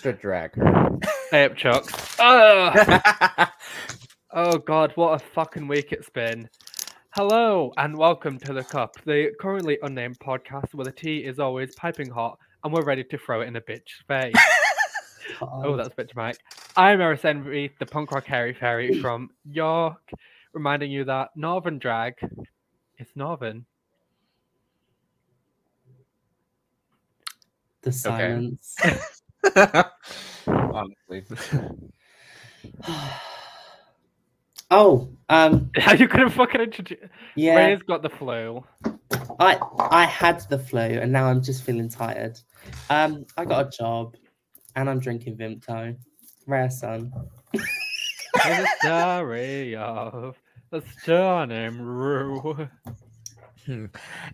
extra drag her. Hey up, Chucks. Oh, oh god, what a fucking week it's been. Hello and welcome to the Cup, the currently unnamed podcast where the tea is always piping hot and we're ready to throw it in a bitch face. oh, that's a bit dramatic. I'm Eris Envy, the punk rock hairy fairy from York, reminding you that Northern drag is Northern. the silence. Honestly. oh, um, you could have fucking introduced. yeah. Ray's got the flu. I I had the flu and now I'm just feeling tired. Um, I got a job and I'm drinking Vimto. Rare son. It's a story of the surname Rue. Hmm.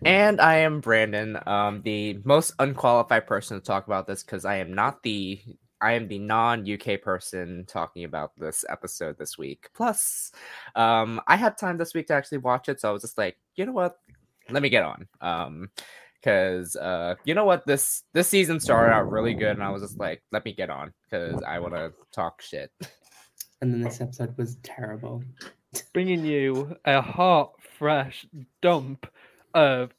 And I am Brandon, um, the most unqualified person to talk about this because I am not the I am the non-UK person talking about this episode this week. Plus, um, I had time this week to actually watch it, so I was just like, you know what? Let me get on. Um, because uh, you know what? This this season started out really good, and I was just like, let me get on because I want to talk shit. And then this episode was terrible. bringing you a hot, fresh dump of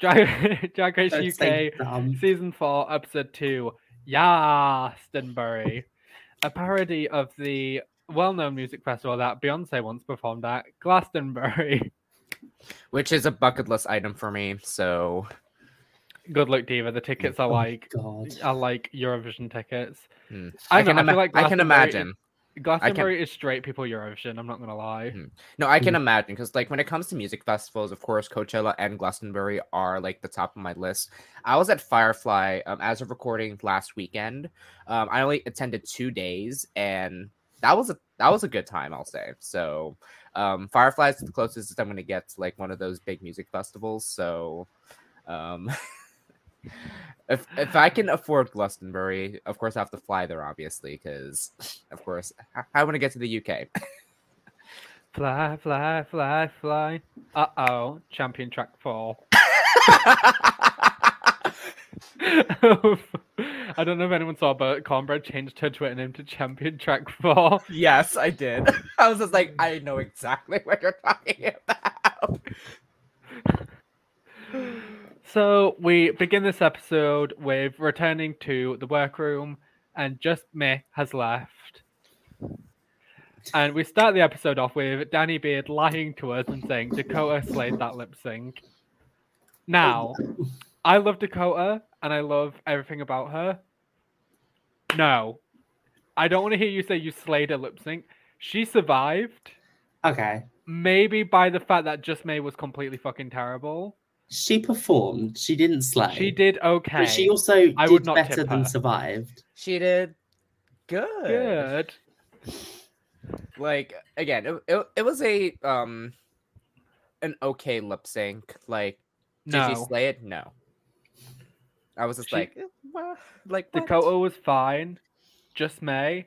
Drag, Drag Race UK season four, episode two, Glastonbury, a parody of the well-known music festival that Beyonce once performed at Glastonbury. Which is a bucket list item for me. So Good luck, Diva. The tickets are Oh, like God. are like Eurovision tickets. hmm. I, I, can I feel ima- like I can imagine. Glastonbury is straight people Eurovision. I'm not gonna lie. Mhm. No, I can imagine because like when it comes to music festivals, of course, Coachella and Glastonbury are like the top of my list. I was at Firefly um, as of recording last weekend. Um, I only attended two days, and that was a that was a good time, I'll say. So, um, Firefly is the closest I'm to get to like one of those big music festivals. So, um, if if I can afford Glastonbury, of course I have to fly there, obviously, because of course I, I want to get to the UK. Fly, fly, fly, fly. Uh oh, champion track fall. I don't know if anyone saw, but Cornbread changed her Twitter name to Champion Track 4. Yes, I did. I was just like, I know exactly what you're talking about. So we begin this episode with returning to the workroom, and Just May has left. And we start the episode off with Danny Beard lying to us and saying Dakota slayed that lip sync. Now, I love Dakota and I love everything about her. No, I don't want to hear you say you slayed a lip sync. She survived, Okay. maybe by the fact that Just May was completely fucking terrible. She performed. She didn't slay. She did okay. But she also I did would not better tip than survived. She did good. good. Like again, it, it, it was a um an okay lip sync. Like did she slay it? No. I was just She- like, eh, well, like what? Dakota was fine. Just May.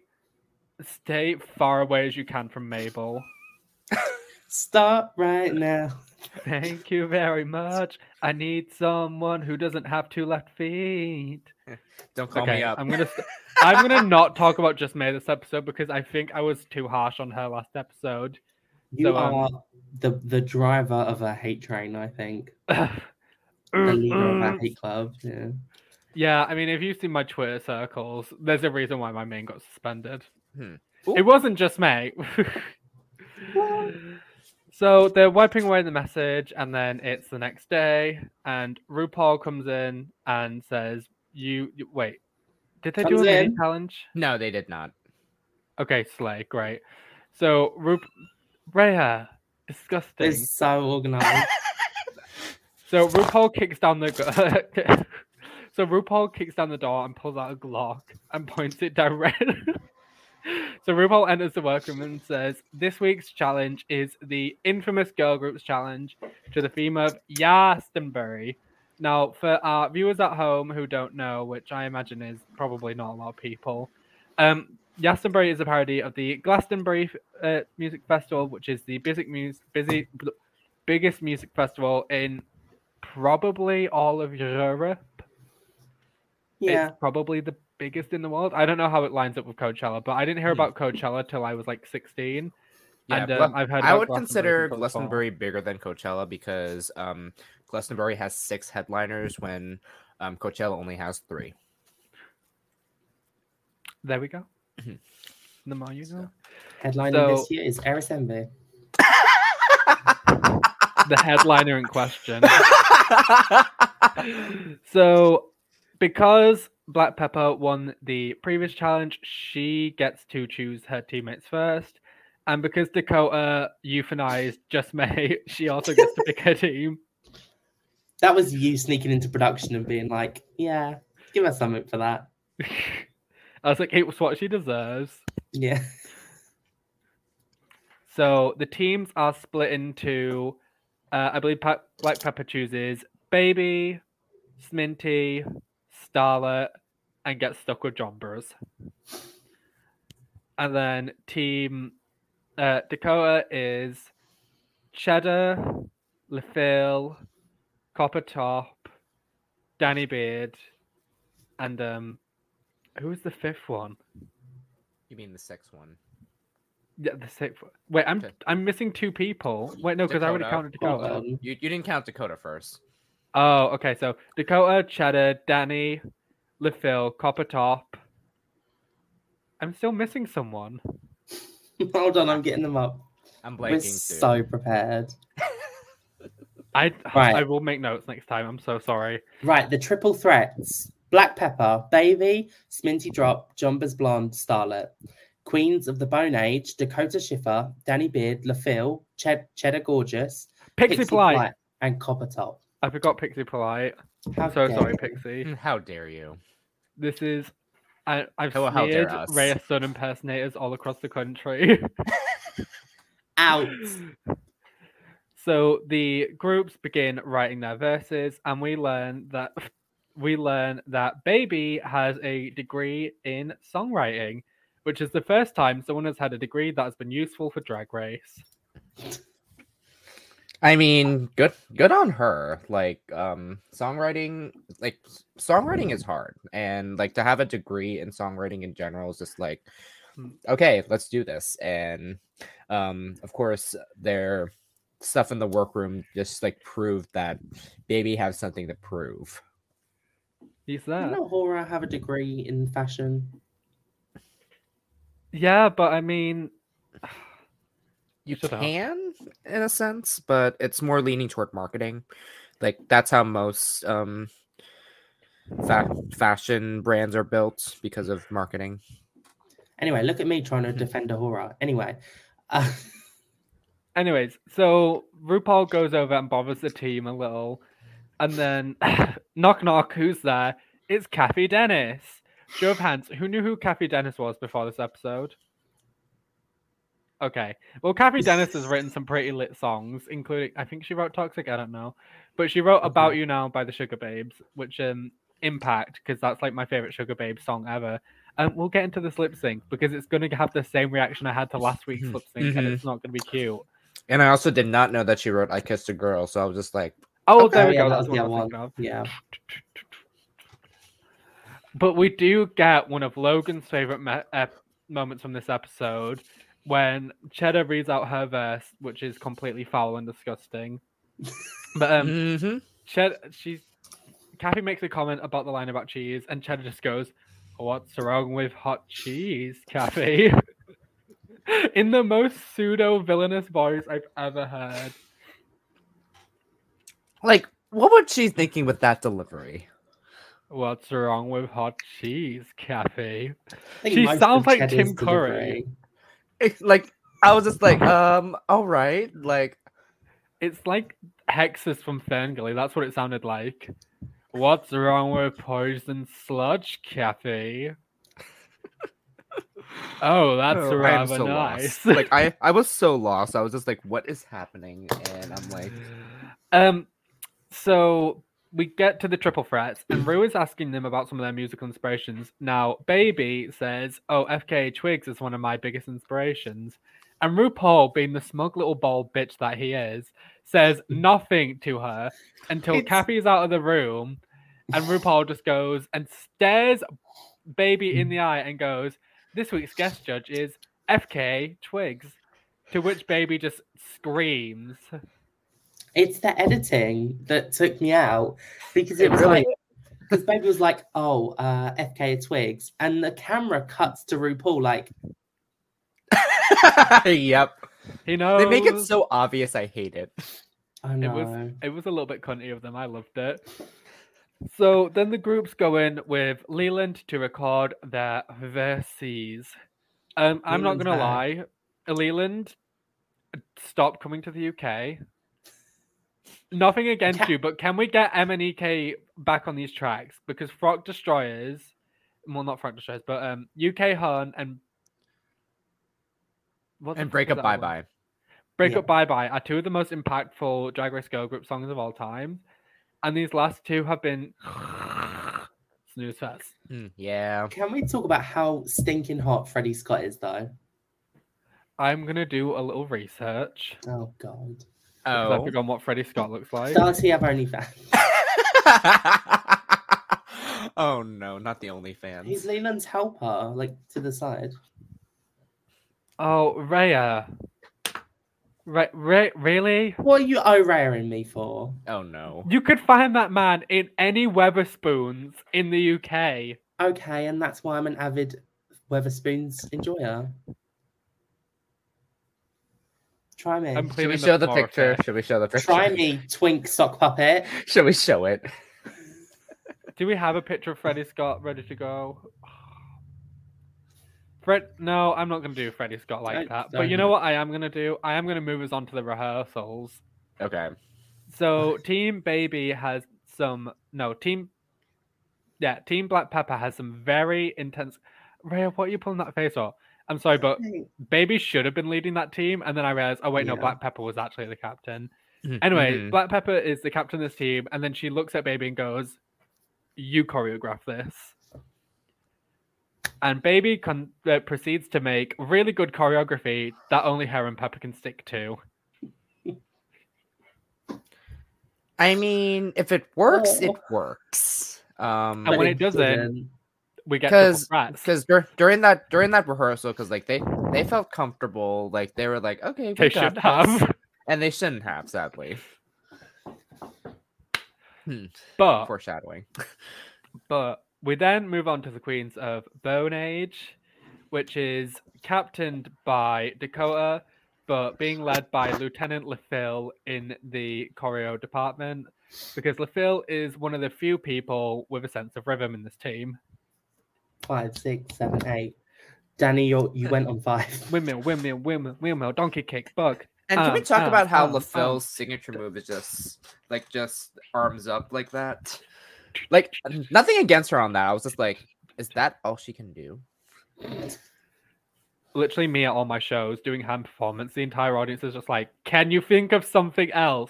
Stay far away as you can from Mabel. Start right now. Thank you very much. I need someone who doesn't have two left feet. Don't call okay, me up. I'm gonna st- I'm gonna not talk about just May this episode because I think I was too harsh on her last episode. You So, um, are the the driver of a hate train, I think. yeah, The leader of a hate club. Yeah. I mean, if you've seen my Twitter circles, there's a reason why my main got suspended. Hmm. It wasn't just May. So they're wiping away the message, and then it's the next day, and RuPaul comes in and says, "You, you wait, did they do a Comes mini in. challenge?" No, they did not. Okay, Slay, great. So Rup, Reya, disgusting. It's so organized. So RuPaul kicks down the so RuPaul kicks down the door and pulls out a Glock and points it directly. So RuPaul enters the workroom and says, "This week's challenge is the infamous girl groups challenge to the theme of Glastonbury." Now, for our viewers at home who don't know, which I imagine is probably not a lot of people, um, Glastonbury is a parody of the Glastonbury uh, Music Festival, which is the busy, mus- busy, biggest music festival in probably all of Europe. yeah. It's probably the biggest in the world. I don't know how it lines up with Coachella, but I didn't hear Hmm. about Coachella till I was like 16. Yeah, and Gla- um, I've heard. I would Glastonbury consider since I was four. Glastonbury bigger than Coachella because um, Glastonbury has six headliners when um, Coachella only has three. There we go. Mhm. the more you know. Headlining So- this year is Eris Envy. The headliner in question. so, because Black Peppa won the previous challenge, she gets to choose her teammates first. And because Dakota euthanized Just May, she also gets to pick her team. That was you sneaking into production and being like, yeah, give us something for that. I was like, it was what she deserves. Yeah. So the teams are split into, uh, I believe Black Peppa chooses Baby, Sminty, Starlet, and gets stuck with John Jombers. And then team uh, Dakota is Cheddar, Le Fil, Copper Topp, Danny Beard, and um, who's the fifth one? you mean the sixth one? Yeah, the sixth. one. Wait, I'm Okay. I'm missing two people. Wait, no, because I already Dakota. counted Dakota. on. You, you didn't count Dakota first. Oh, okay. So Dakota, Cheddar, Danny, Le Fil, Copper Topp. I'm still missing someone. Hold on, I'm getting them up. I'm blanking We're blanking too. so prepared. I Right. I will make notes next time. I'm so sorry. Right, the triple threats Black Peppa, Baby, Sminty Drop, Jonbers Blonde, Starlet. Queens of the Bone Age, Dakota Schiffer, Danny Beard, Le Fil, Ched- Cheddar Gorgeous, Pixie, Polite. and Copper Topp. I forgot Pixie Polite. How So sorry, you. Pixie. Mm, how dare you? This is. I, I've How- how dare smeared us. Sun impersonators all across the country. Out. So the groups begin writing their verses, and we learn that we learn that Baby has a degree in songwriting, which is the first time someone has had a degree that has been useful for Drag Race. I mean, good good on her. Like um songwriting like songwriting is hard and like to have a degree in songwriting in general is just like Hmm. okay, let's do this. And um of course their stuff in the workroom just like proved that baby has something to prove. He's that. there. know, Hora have a degree in fashion. Yeah, but I mean, You Shut up. can in a sense, but it's more leaning toward marketing. Like that's how most um fa- fashion brands are built because of marketing. Anyway, look at me trying Mm-hmm. to defend a Hora. Anyway, uh, anyways, so RuPaul goes over and bothers the team a little, and then knock knock, who's there? It's Cathy Dennis. Show of hands, who knew who Cathy Dennis was before this episode? Okay, well, Cathy Dennis has written some pretty lit songs, including I think she wrote "Toxic." I don't know, but she wrote "About You Now" by the Sugababes, which um impact because that's like my favorite Sugababes song ever. And we'll get into this lip sync because it's going to have the same reaction I had to last week's lip sync, and Mhm. it's not going to be cute. And I also did not know that she wrote "I Kissed a Girl," so I was just like, Oh, Okay. there we yeah, go. that That's was what the I other was one. of. Yeah. But we do get one of Logan's favorite me- ep- moments from this episode when Cheddar reads out her verse, which is completely foul and disgusting. But um, "Mhm." Cheddar, she's Cathy makes a comment about the line about cheese, and Cheddar just goes, "What's wrong with hot cheese, Cathy?" In the most pseudo villainous voice I've ever heard. like, what was she thinking with that delivery? What's wrong with hot cheese, Cathy? She sounds like Tim Curry. delivery- It- like, I was just like, um, all right, like, It's like Hexxus from Ferngully. That's what it sounded like. What's wrong with poison sludge, Cathy? oh, that's oh, rather so nice. lost. like, I, I was so lost. I was just like, what is happening? And I'm like, um, so we get to the triple threats, and Rue is asking them about some of their musical inspirations. Now, Baby says, "Oh, FKA Twigs is one of my biggest inspirations," and RuPaul, being the smug little bald bitch that he is, says mm. nothing to her until It's- Cathy's out of the room, and RuPaul just goes and stares baby in mm. the eye and goes, "This week's guest judge is FK Twigs," to which baby just screams. It's the editing that took me out because it It was really- like because baby was like, "Oh, uh, FK Twigs," and the camera cuts to RuPaul like, yep. He knows. They make it so obvious. I hate it. "Oh It was it was a little bit cunty of them. I loved it. So then the groups go in with Leland to record their verses. Um, I'm not gonna back. lie, Leland stopped coming to the UK. Nothing against Ca- you, but can we get MNEK back on these tracks? Because Frog Destroyers, well, not Frog Destroyers, but um, UK Hun and what And break up. Bye one? bye. Break Yeah. Up Bye Bye are two of the most impactful Drag Race Girl Group songs of all time. And these last two have been snooze fest. Hmm, yeah. Can we talk about how stinking hot Freddie Scott is, though? I'm going to do a little research. Oh God. 'Cause I Oh. forgot what Freddie Scott looks like. Does he have OnlyFans? oh no, not the only fans. He's Leland's helper, like to the side. Oh, Reya. Re- Re- really? What are you O-raring me for? Oh no. You could find that man in any Wetherspoons in the UK. Okay, and that's why I'm an avid Wetherspoons enjoyer. Try me. I'm Should we show the picture? Should we show the picture? Try me, twink sock puppet. Should we show it? Do we have a picture of Freddie Scott ready to go? Fred, no, I'm not going to do Freddie Scott like Don't- that. But don't you know what I am going to do? I am going to move us on to the rehearsals. Okay. So Team Baby has some no Team Yeah, Team Black Peppa has some very intense Reya, what are you pulling that face for? I'm sorry, but Baby should have been leading that team, and then I realized, oh wait, no, Black Peppa was actually the captain. Anyway, Mhm. Black Peppa is the captain of this team, and then she looks at Baby and goes, "You choreograph this." And Baby con- uh, proceeds to make really good choreography that only her and Peppa can stick to. I mean, if it works, it Oh. works. Um, And when it doesn't, didn't. We get because because dur- during that during that rehearsal, because like they they felt comfortable, like they were like, okay, we They should this." have, and they shouldn't have, sadly. Hmm, but foreshadowing. But we then move on to the Queens of Bone Age, which is captained by Dakota, but being led by Lieutenant Le Fil in the choreo department, because Le Fil is one of the few people with a sense of rhythm in this team. Five, six, seven, eight. Danny, you you went on five. Windmill, windmill, windmill, windmill, donkey kick, bug. And can we Um, talk um, about how um, Le Fil's signature move is just like just arms up like that? Like nothing against her on that. I was just like, is that all she can do? Literally me at all my shows doing hand performance. The entire audience is just like, can you think of something else?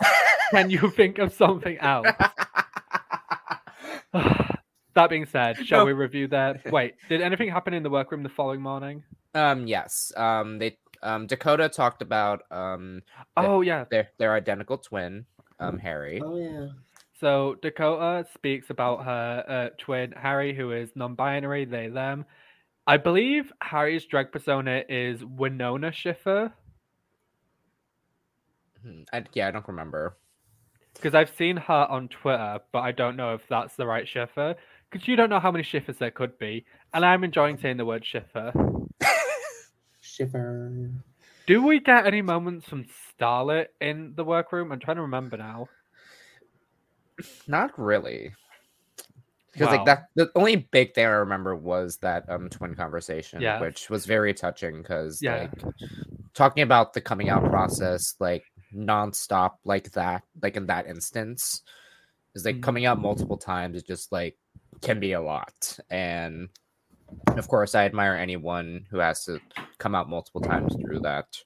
Can you think of something else? that being said, shall No. we review that? Wait, did anything happen in the workroom the following morning? um, yes. Um, they um Dakota talked about um Yeah. Oh yeah. their their identical twin, um Harry. Oh yeah. So Dakota speaks about her uh, twin Harry, who is non-binary, they them. I believe Harry's drag persona is Winona Schiffer Hmm, I, yeah, I don't remember. because I've seen her on Twitter, but I don't know if that's the right Schiffer. Because you don't know how many Schiffers there could be, and I'm enjoying saying the word Schiffer. Shiver. Do we get any moments from Starlet in the workroom? I'm trying to remember now. Not really. Because Wow. like that, the only big thing I remember was that um twin conversation, Yeah. which was very touching. Because Yeah. like talking about the coming out process, like nonstop, like that, like in that instance, is like Mhm. coming out multiple times. It just like can be a lot, and of course, I admire anyone who has to come out multiple times through that.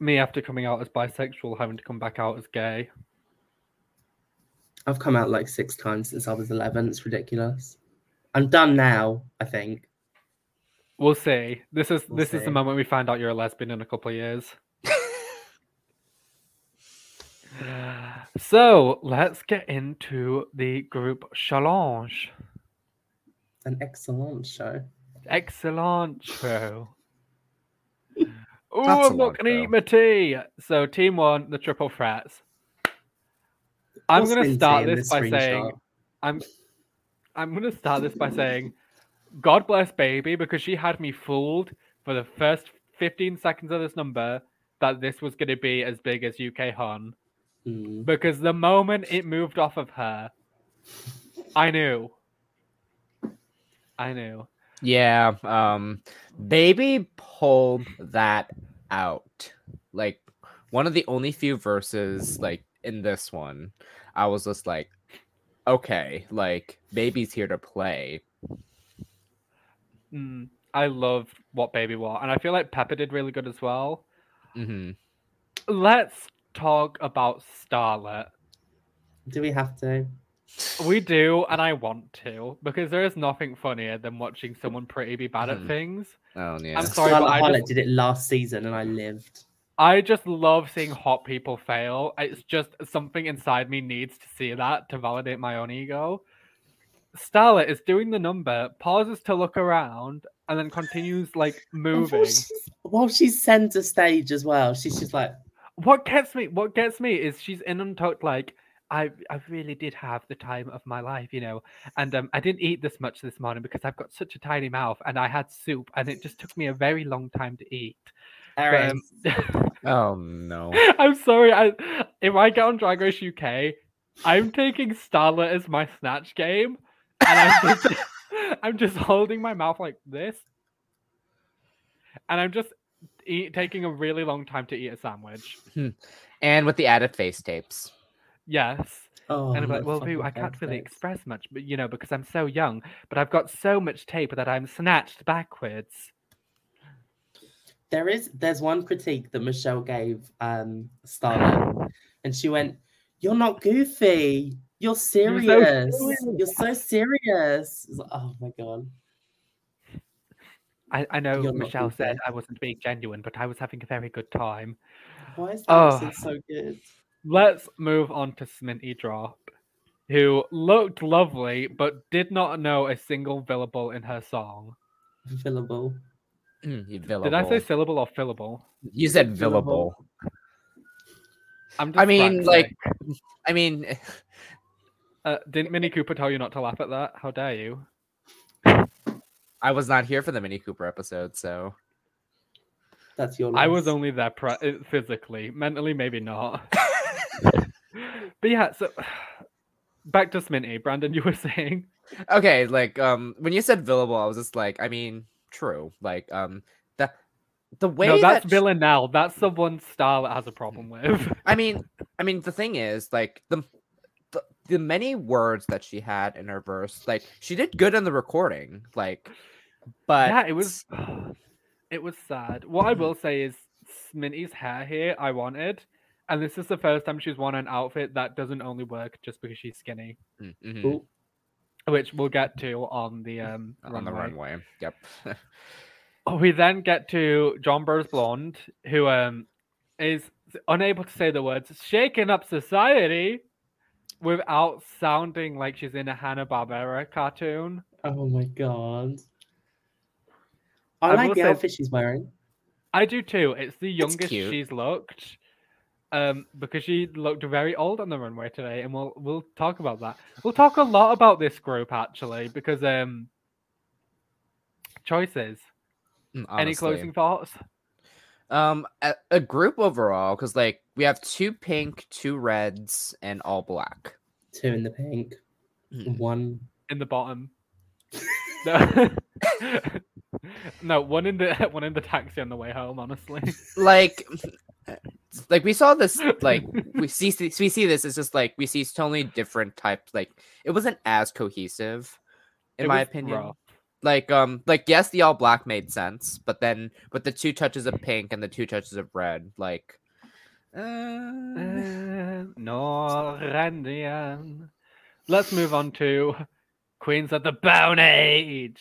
Me after coming out as bisexual, having to come back out as gay. I've come out like six times since I was eleven. It's ridiculous. I'm done now. I think. We'll see. This is We'll this is the moment we find out you're a lesbian in a couple of years. So let's get into the group challenge. An excellent show. Excellent show. Oh, I'm not gonna eat my tea. So, team one, the triple threats. I'm gonna start saying this by saying, screenshot? I'm, I'm gonna start this by saying, God bless baby, because she had me fooled for the first 15 seconds of this number that this was gonna be as big as UK Hun. Mm. Because the moment it moved off of her, I knew. I knew. Yeah, um Baby pulled that out. Like one of the only few verses like in this one, I was just like, okay, like Baby's here to play. Mm, I love what Baby was, and I feel like Peppa did really good as well. hmm Let's talk about Starlet. Do we have to? We do, and I want to, because there is nothing funnier than watching someone pretty be bad at Mhm. things. Oh yeah. I'm sorry, but Scarlet I just, did it last season and I lived. I just love seeing hot people fail. It's just something inside me needs to see that to validate my own ego. Starlet is doing the number, pauses to look around, and then continues like moving. While she's, while she's center stage as well, she's just like, what gets me what gets me is she's in and untucked like I I really did have the time of my life, you know, and um, I didn't eat this much this morning because I've got such a tiny mouth, and I had soup, and it just took me a very long time to eat. Um, Oh no. I'm sorry. I if I get on Drag Race UK, I'm taking Starlet as my snatch game, and I'm just, I'm just holding my mouth like this, and I'm just eat, taking a really long time to eat a sandwich. And with the added face tapes. Yes. oh, and I'm like, well, fucking Boo, I can't really headphones. express much, but you know, because I'm so young. But I've got so much tape that I'm snatched backwards. There is there's one critique that Michelle gave um Starlet, and she went, "You're not goofy. You're serious. You're so serious." It's like, oh my god. I, I know You're Michelle said I wasn't being genuine, but I was having a very good time. Why is that Oh. so good? Let's move on to Sminty Drop, who looked lovely but did not know a single syllable in her song. Fillable. Did I say syllable or fillable? you said Villable. villable. I'm I mean, dyslexic. like, I mean, uh, didn't Minnie Cooper tell you not to laugh at that? How dare you? I was not here for the Mini Cooper episode, so That's your. I was only there pre- uh, physically, mentally maybe not. but yeah, so back to Sminty. Brandon, you were saying okay. Like, um, when you said villable, I was just like, I mean, true. Like, um, the the way no, that's that sh- Villanelle. That's the one style that has a problem with. I mean, I mean, the thing is, like the, the the many words that she had in her verse, like she did good in the recording, like, but yeah, it was. It was sad. What I will say is, Sminty's hair here, I wanted, and this is the first time she's worn an outfit that doesn't only work just because she's skinny, Mm, mhm, which we'll get to on the um on the runway. runway. Yep. We then get to Jonbers Blonde, who um is unable to say the words "shaking up society" without sounding like she's in a Hanna Barbera cartoon. Oh my god. I, I like the say- outfit she's wearing. I do too. It's the youngest cute. she's looked. Um, because she looked very old on the runway today, and we'll we'll talk about that. We'll talk a lot about this group actually, because um, choices. Mm, Any honestly. closing thoughts? Um, a, a group overall, because like we have two pink, two reds, and all black. Two in the pink. Mm. One. in the bottom. No, one in the one in the taxi on the way home. Honestly, Like, like we saw this. Like we see we see this. It's just like we see totally different types. Like it wasn't as cohesive, in It my opinion. rough. like um like yes the all black made sense but then with the two touches of pink and the two touches of red like uh, Uh, Norrandian. Let's move on to Queens of the Bone Age.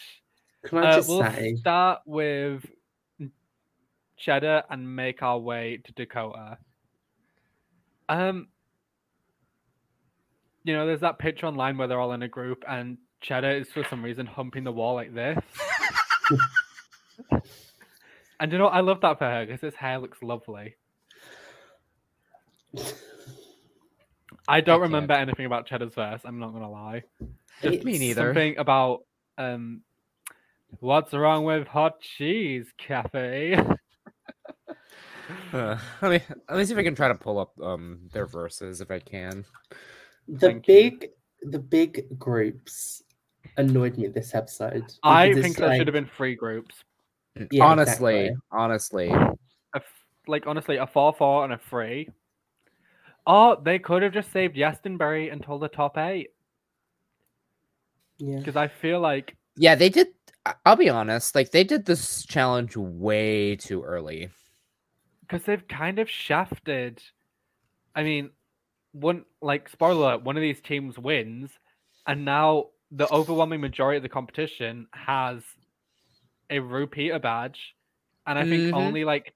Can I Uh, just we'll say? start with Cheddar and make our way to Dakota. Um, you know, there's that picture online where they're all in a group, and Cheddar is for some reason humping the wall like this. and you know. I love that for her because his hair looks lovely. I don't can't. remember anything about Cheddar's verse. I'm not gonna lie. Just Me It's- neither. Something about um, what's wrong with hot cheese cafe? Uh, let me let me see if I can try to pull up um their verses if I can. The Thank you. big, the big groups annoyed me this episode. I think it's there like- should have been three groups. Yeah, honestly, exactly. honestly, A f- like honestly, a four four and a three. Oh, they could have just saved Yestonbury until the top eight. Yeah. Because I feel like yeah, they did. I- I'll be honest, like they did this challenge way too early. because they've kind of shafted. I mean, one like spoiler, one of these teams wins, and now the overwhelming majority of the competition has a repeater badge, and I think Mhm. only like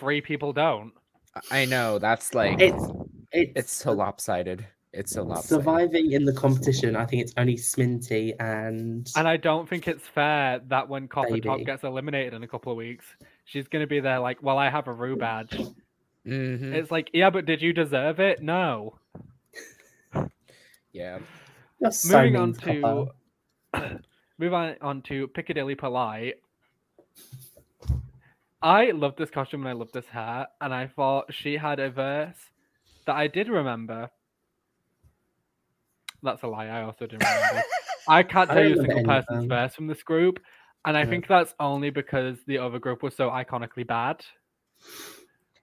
three people don't. I- I know that's like It's it's it's so lopsided. It's a lot. surviving in the competition. I think it's only Sminty and And I don't think it's fair that when Copper Topp gets eliminated in a couple of weeks, she's gonna be there like, "Well, I have a Rue badge." Mhm, It's like, yeah, but did you deserve it? No. Yeah. You're so moving on to Copper. to move on, on to Piccadilly Polite. I love this costume and I love this hair, and I thought she had a verse that I did remember. That's a lie. I also didn't remember. I can't I tell don't you a single person's them. verse from this group, and I Yeah. think that's only because the other group was so iconically bad.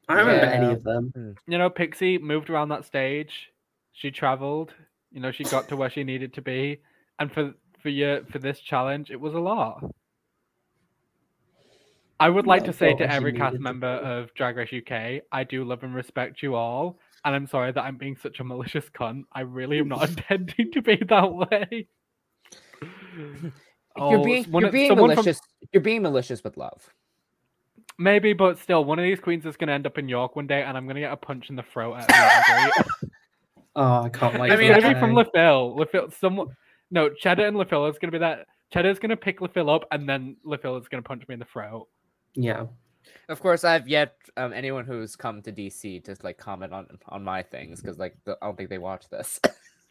I don't remember any of them. Hmm. You know, Pixie moved around that stage. She traveled. You know, she got to where she needed to be, and for for your for this challenge, it was a lot. I would like Yeah, to say to every cast member of Drag Race UK, I do love and respect you all, and I'm sorry that I'm being such a malicious cunt. I really am not intending to be that way. you're Oh, being you're being someone from- malicious. You're being malicious with love. Maybe, but still, one of these queens is going to end up in York one day, and I'm going to get a punch in the throat at a meet and greet. Oh, I can't wait. I mean, maybe from. Le Fil. LaPhil, someone. No, Cheddar and Le Fil is going to be that. Cheddar's going to pick Le Fil up, and then Le Fil is going to punch me in the throat. Yeah. Of course, I've yet um, anyone who's come to DC to like comment on on my things because like the, I don't think they watch this.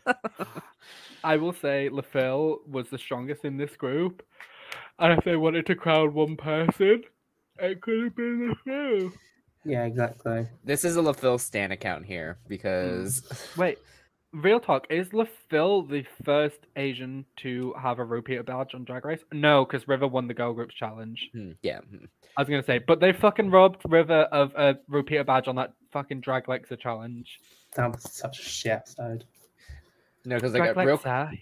I will say Le Fil was the strongest in this group, and if they wanted to crown one person, it could have been Le Fil. Yeah, exactly. this is a Le Fil Stan account here because Wait, real talk. Is Le Fil the first Asian to have a repeater badge on Drag Race? No, because River won the Girl Groups challenge. Hmm, yeah. hmm. I was gonna say, but they fucking robbed River of a repeater badge on that fucking Drag Lexa challenge. That was such a shit episode. No, because like Drag real Lexa.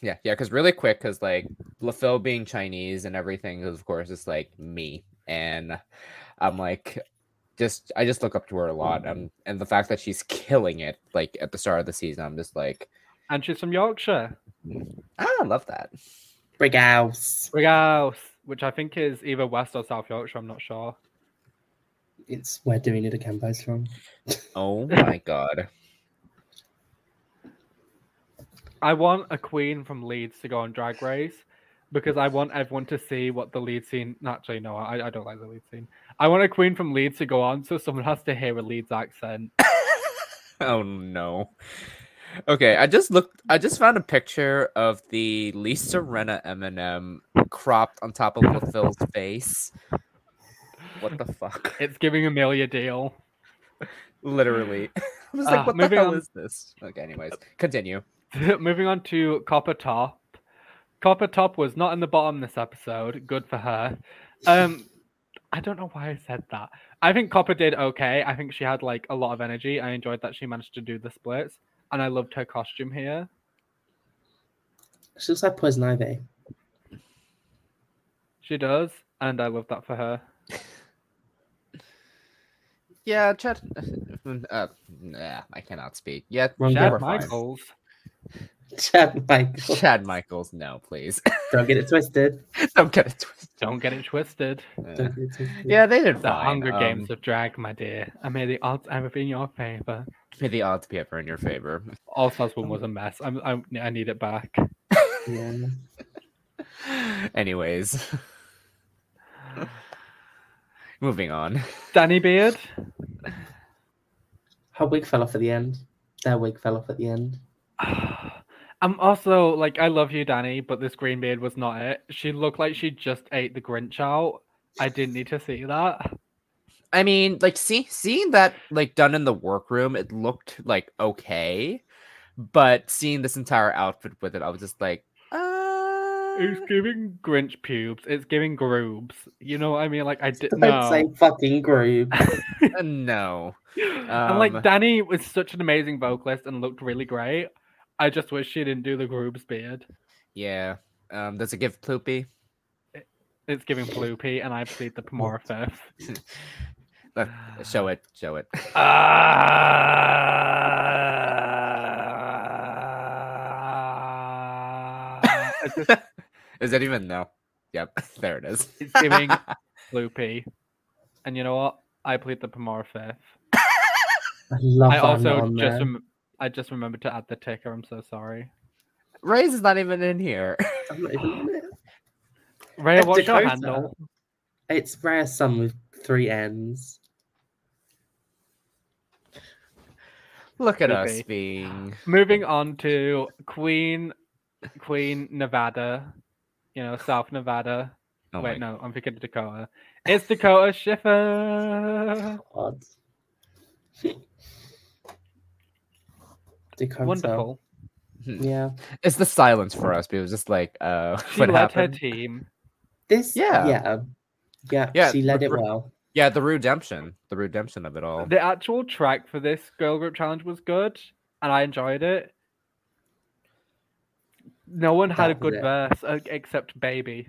Yeah, yeah, because really quick, because like Le Fil being Chinese and everything, of course, it's like me, and I'm like, just I just look up to her a lot, um, and the fact that she's killing it, like at the start of the season, I'm just like, and she's from Yorkshire, ah, I love that. Big house. Brighouse, which I think is either West or South Yorkshire. I'm not sure. It's where Doing It Akembo's from. Oh my god, I want a queen from Leeds to go on Drag Race because I want everyone to see what the lead scene. Actually, no, I, I don't like the lead scene. I want a queen from Leeds to go on, so someone has to hear a Leeds accent. oh no. Okay, I just looked. I just found a picture of the Lisa Rinna Eminem cropped on top of Le Fil's face. What the fuck? It's giving Amelia Dale. Literally. I was like, Ah, what the hell on. is this? Okay, anyways, continue. Moving on to Copper Topp. Copper Topp was not in the bottom this episode. Good for her. Um, I don't know why I said that. I think Copper did okay. I think she had like a lot of energy. I enjoyed that she managed to do the splits, and I loved her costume here. She looks like Poison Ivy. She does, and I love that for her. Yeah, Chad. Uh, nah, I cannot speak. Yeah, Chad Chad Never fine. Michaels. Chad Michael. Chad Michaels, no, please. Don't get it twisted. Don't get it twisted. Don't get it twisted. Don't get it twisted. yeah, they did The fine. Hunger um, Games of drag, my dear. I may the odds ever be in your favor. May the odds be ever in your favor. All Stars one was a mess. I'm, I'm, I need it back. Yeah. Anyways, moving on. Danny Beard. Her wig fell off at the end. Their wig fell off at the end. I'm also like, I love you, Danny, but this green beard was not it. She looked like she just ate the Grinch out. I didn't need to see that. I mean, like, see, seeing that like done in the workroom, it looked like okay, but seeing this entire outfit with it, I was just like, uh... It's giving Grinch pubes. It's giving groobs. You know what I mean? Like I did Don't no. say fucking group. uh, no. and like Um, Danny was such an amazing vocalist and looked really great. I just wish she didn't do the groobs beard. Yeah. Um, does it give Ploopy? It's giving Bloopy, and I plead the Pomora fifth. Let- show it. Show it. It's just- Is it even no? Yep. There it is. it's giving Bloopy. And you know what? I plead the Pomora fifth. I love I that I'm not also just there. rem- I just remembered to add the ticker. I'm so sorry. Ray's is not even in here. I'm not even on it. Ray, It's what's your handle? It's rare sun with three N's. Look at Could us being. Moving on to Queen, Queen Nevada. You know, South Nevada. Oh Wait, my- no, I'm thinking of Dakota. It's Dakota Schiffer. Odd. Dakota. Wonderful. Yeah. It's the silence for us. Because just like, uh, She what led happened? her team. This. Yeah. Yeah. Yeah. Yeah, She led but- it well. Yeah, the redemption, the redemption of it all. The actual track for this girl group challenge was good, and I enjoyed it. No one had a That was good verse uh, except Baby.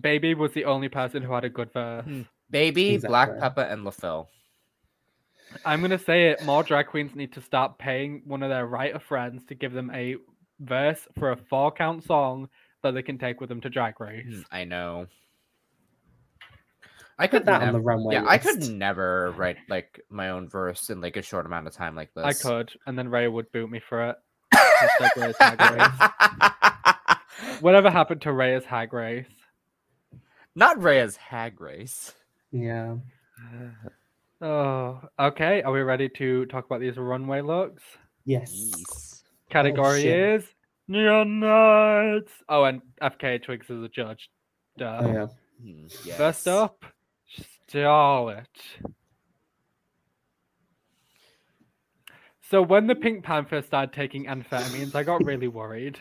Baby was the only person who had a good verse. Hmm. Baby, Black Peppa, and Le Fil. I'm gonna say it. More drag queens need to start paying one of their writer friends to give them a verse for a four count song that they can take with them to Drag Race. Hmm, I know. I Put could that on the runway. Yeah, I could never write like my own verse in like a short amount of time like this. I could, and then Ray would boot me for it. Hashtag Ray's Hag Race. Whatever happened to Ray's Hag Race? Not Reya's hag race. Yeah. Oh, okay. Are we ready to talk about these runway looks? Yes. Jeez. Category shit. is Neon Nights. Oh, and FK Twigs is a judge. Duh. Oh, yeah. Hmm, yes. First up, Starlet. So when the Pink Panther started taking amphetamines, I got really worried.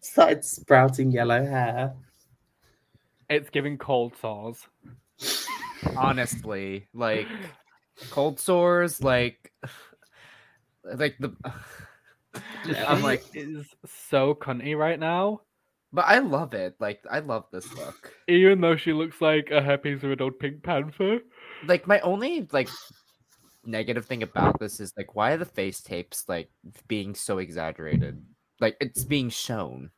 Started sprouting yellow hair. It's giving cold sores. Honestly, like cold sores, like like the. I'm like, is so cunty right now. but I love it. Like, I love this look. Even though she looks like a happy old Pink Panther. Like, my only like negative thing about this is like, why are the face tapes like being so exaggerated? Like, it's being shown.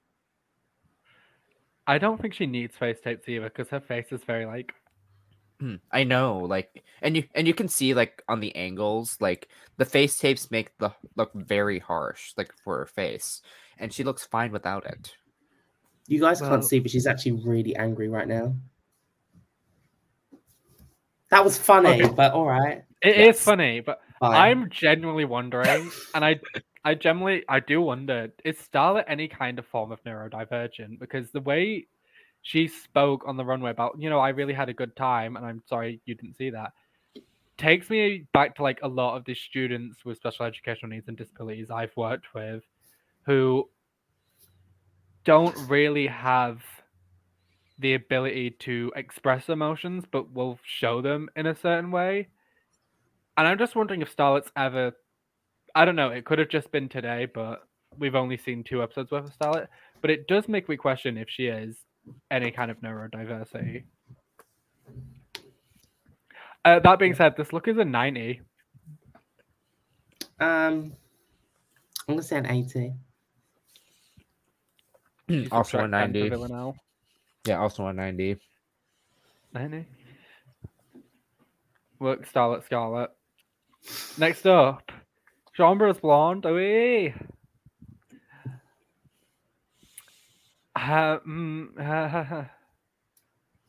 I don't think she needs face tapes either because her face is very like Hmm. I know, like, and you and you can see like on the angles, like the face tapes make the look very harsh, like for her face, and she looks fine without it. You guys Well- can't see, but she's actually really angry right now. That was funny, Okay. but all right. It is Yes. funny, but Fine. I'm genuinely wondering, and I I generally, I do wonder, is Starlet any kind of form of neurodivergent? Because the way she spoke on the runway about, you know, I really had a good time, and I'm sorry you didn't see that, takes me back to like a lot of the students with special educational needs and disabilities I've worked with, who don't really have the ability to express emotions, but will show them in a certain way. And I'm just wondering if Starlet's ever. I don't know. It could have just been today, but we've only seen two episodes worth of Starlet. But it does make me question if she is any kind of neurodiversity. Uh, that being said, this look is a 90. Um, I'm gonna say an 80. She's also Shrek a ninety. Yeah, also a ninety. 90. Look, Starlet Scarlet. Next up, Chambre is blonde. Oh, Uh, mm,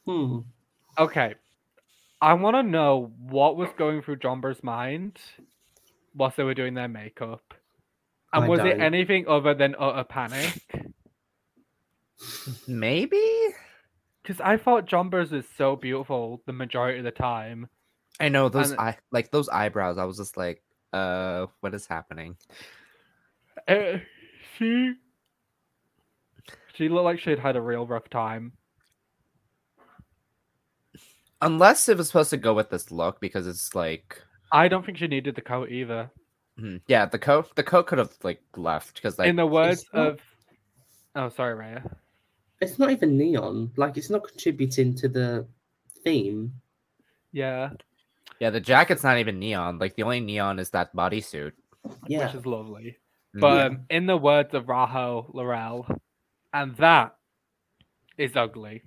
Hmm. okay. I want to know what was going through Jonbers' mind whilst they were doing their makeup. And I was it don't. anything other than utter panic? Maybe. Because I thought Jonbers was so beautiful the majority of the time. I know those And- eye like those eyebrows. I was just like, uh, what is happening? Uh, she she looked like she'd had a real rough time. Unless it was supposed to go with this look because it's like, I don't think she needed the coat either. hmm, yeah, the coat the coat could have like left because like In the words not- of, oh sorry, Reya. It's not even neon. Like it's not contributing to the theme. Yeah, yeah, the jacket's not even neon. Like the only neon is that bodysuit. Yeah. which is lovely. Mhm. But um, in the words of Raho Laurel, and that is ugly.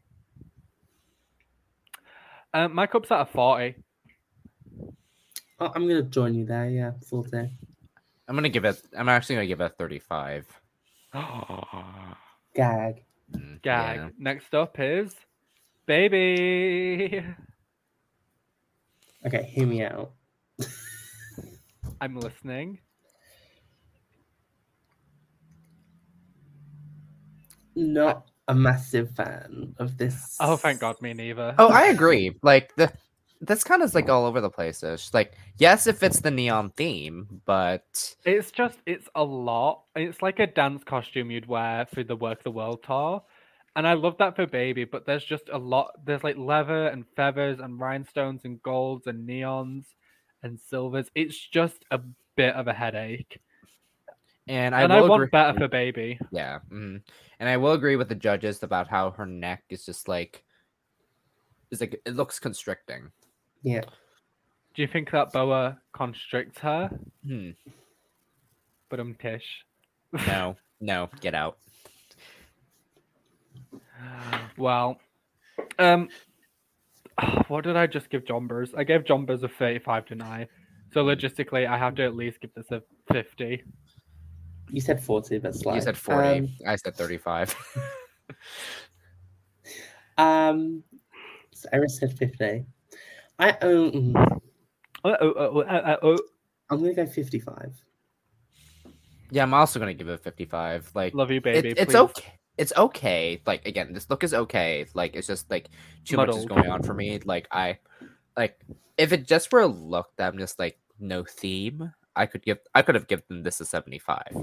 Um, my cup's at a forty. Oh, I'm gonna join you there. Yeah, forty. I'm gonna give it. I'm actually gonna give it a 35. Gag. Mm, Gag. yeah. Next up is baby. Okay, hear me out. I'm listening. Not a massive fan of this. Oh, thank God, me neither. Oh, I agree. Like the this kind of like all over the place ish. Like, yes, it fits the neon theme, but It's just, it's a lot. It's like a dance costume you'd wear for the Work the World tour. And I love that for Baby, but there's just a lot. There's like leather and feathers and rhinestones and golds and neons and silvers. It's just a bit of a headache. And I and will I want agree. better for Baby. Yeah, mhm. and I will agree with the judges about how her neck is just like, it's like it looks constricting. Yeah. Do you think that boa constricts her? Hmm. But um, Tish. No, no, get out. Well, um, what did I just give Jonbers? I gave Jonbers a 35 to 9. So logistically, I have to at least give this a 50. You said forty. but like you said 40. Um, I said 35. um so Eris said fifty. I um, Oh, oh, oh, oh, oh, I'm gonna go fifty-five. yeah, I'm also gonna give it a 55. Like, Love you, it- baby. it's please. okay. It's okay. Like again, this look is okay. Like it's just like too much is going on for me. Like I, like if it just were a look that I'm just like no theme, I could give. I could have given this a 75.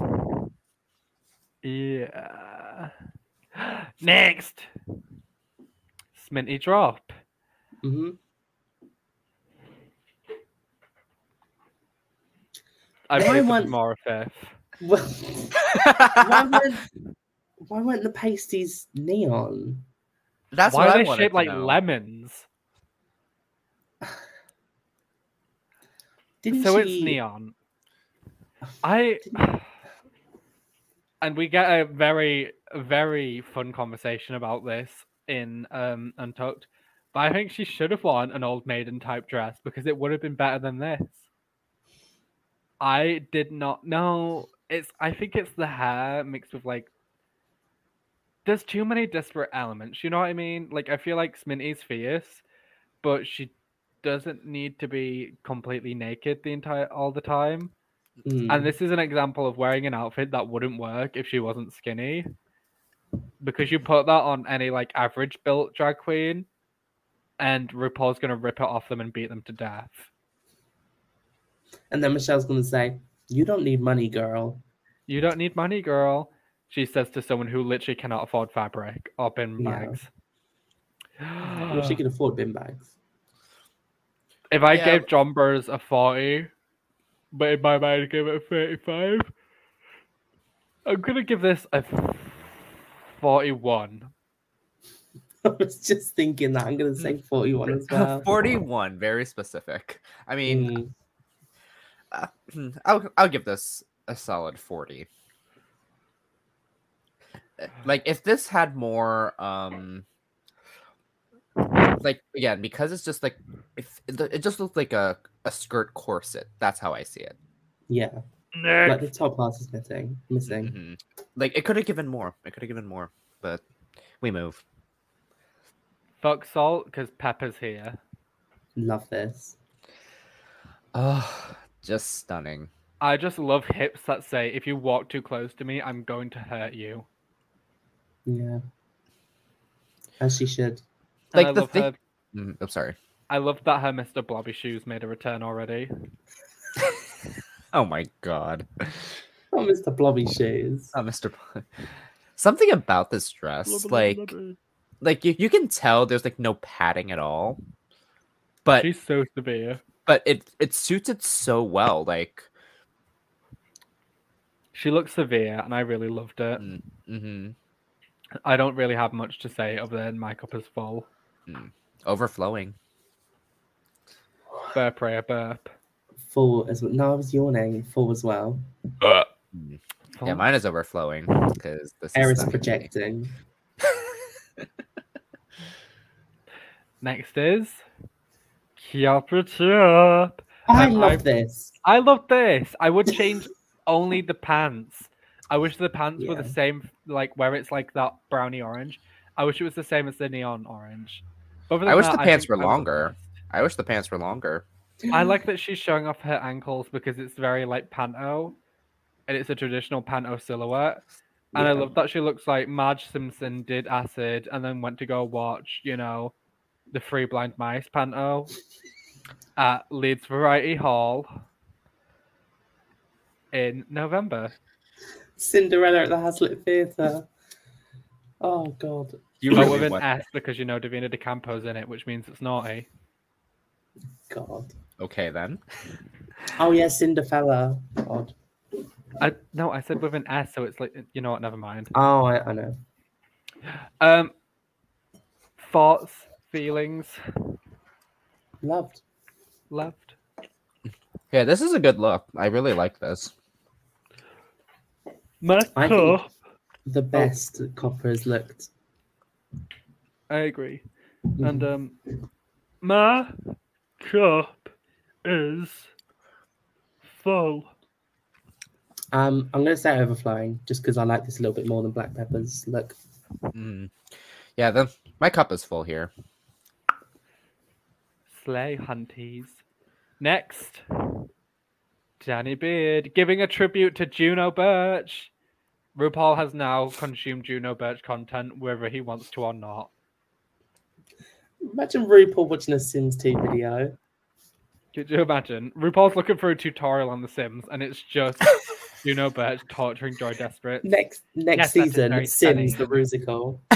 Yeah. Next. Sminty drop. hmm I Why believe this more a fifth. Well, why weren't why weren't the pasties neon? That's Why what are I they shaped like know. lemons? Didn't so she... it's neon. I and we get a very very fun conversation about this in um Untucked. But I think she should have worn an old maiden type dress because it would have been better than this. I did not know. It's I think it's the hair mixed with like there's too many disparate elements, you know what I mean? Like I feel like Sminty's fierce, but she doesn't need to be completely naked the entire all the time. Mm. And this is an example of wearing an outfit that wouldn't work if she wasn't skinny. Because you put that on any like average built drag queen, and RuPaul's gonna rip it off them and beat them to death. And then Michelle's gonna say, "You don't need money, girl." You don't need money, girl. She says to someone who literally cannot afford fabric or bin Yeah. bags. Well, she can afford bin bags. If I Yeah. gave Jonbers a 40, but in my mind I gave it a 35, I'm gonna give this a 41. I was just thinking that I'm gonna say forty-one as well. 41, very specific. I mean, Mm. uh, I'll I'll give this a solid 40. Uh, Like if this had more um like again because it's just like if it it just looked like a a skirt corset. That's how I see it. yeah, like the top part is missing. Missing. Mhm. Like it could have given more. It could have given more, but We move. Fuck salt because Peppa's here. Love this. Oh, just stunning. I just love hips that say, "If you walk too close to me, I'm going to hurt you." Yeah. As she should. And Like I the love thing- her. Mm, I'm sorry. I love that her Mr. Blobby shoes made a return already. Oh my god. Oh, Mr. Blobby Shoes. Oh, Mr. P- Something about this dress, like, like you, you can tell there's like no padding at all, but She's so severe. but it it suits it so well. Like, She looks severe, and I really loved it. hmm I don't really have much to say other than my cup is full. overflowing. Burp, Reya, burp. Full as well. No, I was yawning. Full as well. Yeah, mine is overflowing because this Air is is projecting. Next is Kiara Chirp. I Um, love I- this. I love this. I would change only the pants. I wish the pants were the same, like where it's like that brownie orange. I wish it was the same as the neon orange. Other I than wish that, the pants think were I was longer. Impressed. I wish the pants were longer. I like that she's showing off her ankles because it's very like panto, and it's a traditional panto silhouette. And I love that she looks like Marge Simpson did acid and then went to go watch, you know, the Free Blind Mice panto at Leeds Variety Hall in November. Cinderella at the Hazlitt Theatre. Oh God. You But really oh, with an want- S because you know Davina De Campo's in it, which means it's naughty. God. Okay then. Oh yeah, Cinderella. God. I no, I said with an S, so it's like you know what? Never mind. Oh, I, I know. Um, thoughts, feelings, Loved. Loved. Yeah, this is a good look. I really like this. My I think- cup. The best copper has looked. I agree. And um, my cup is full. Um, I'm gonna say overflowing just because I like this a little bit more than Black Peppa's look. Mm. Yeah, the my cup is full here. Slay hunties. Next, Danny Beard giving a tribute to Juno Birch. RuPaul has now consumed Juno Birch content whether he wants to or not. Imagine RuPaul watching a Sims 2 video. Could you imagine? RuPaul's looking for a tutorial on The Sims, and it's just Juno Birch torturing Joy Desperate. Next next Yes, that is season, Sims funny. the musical.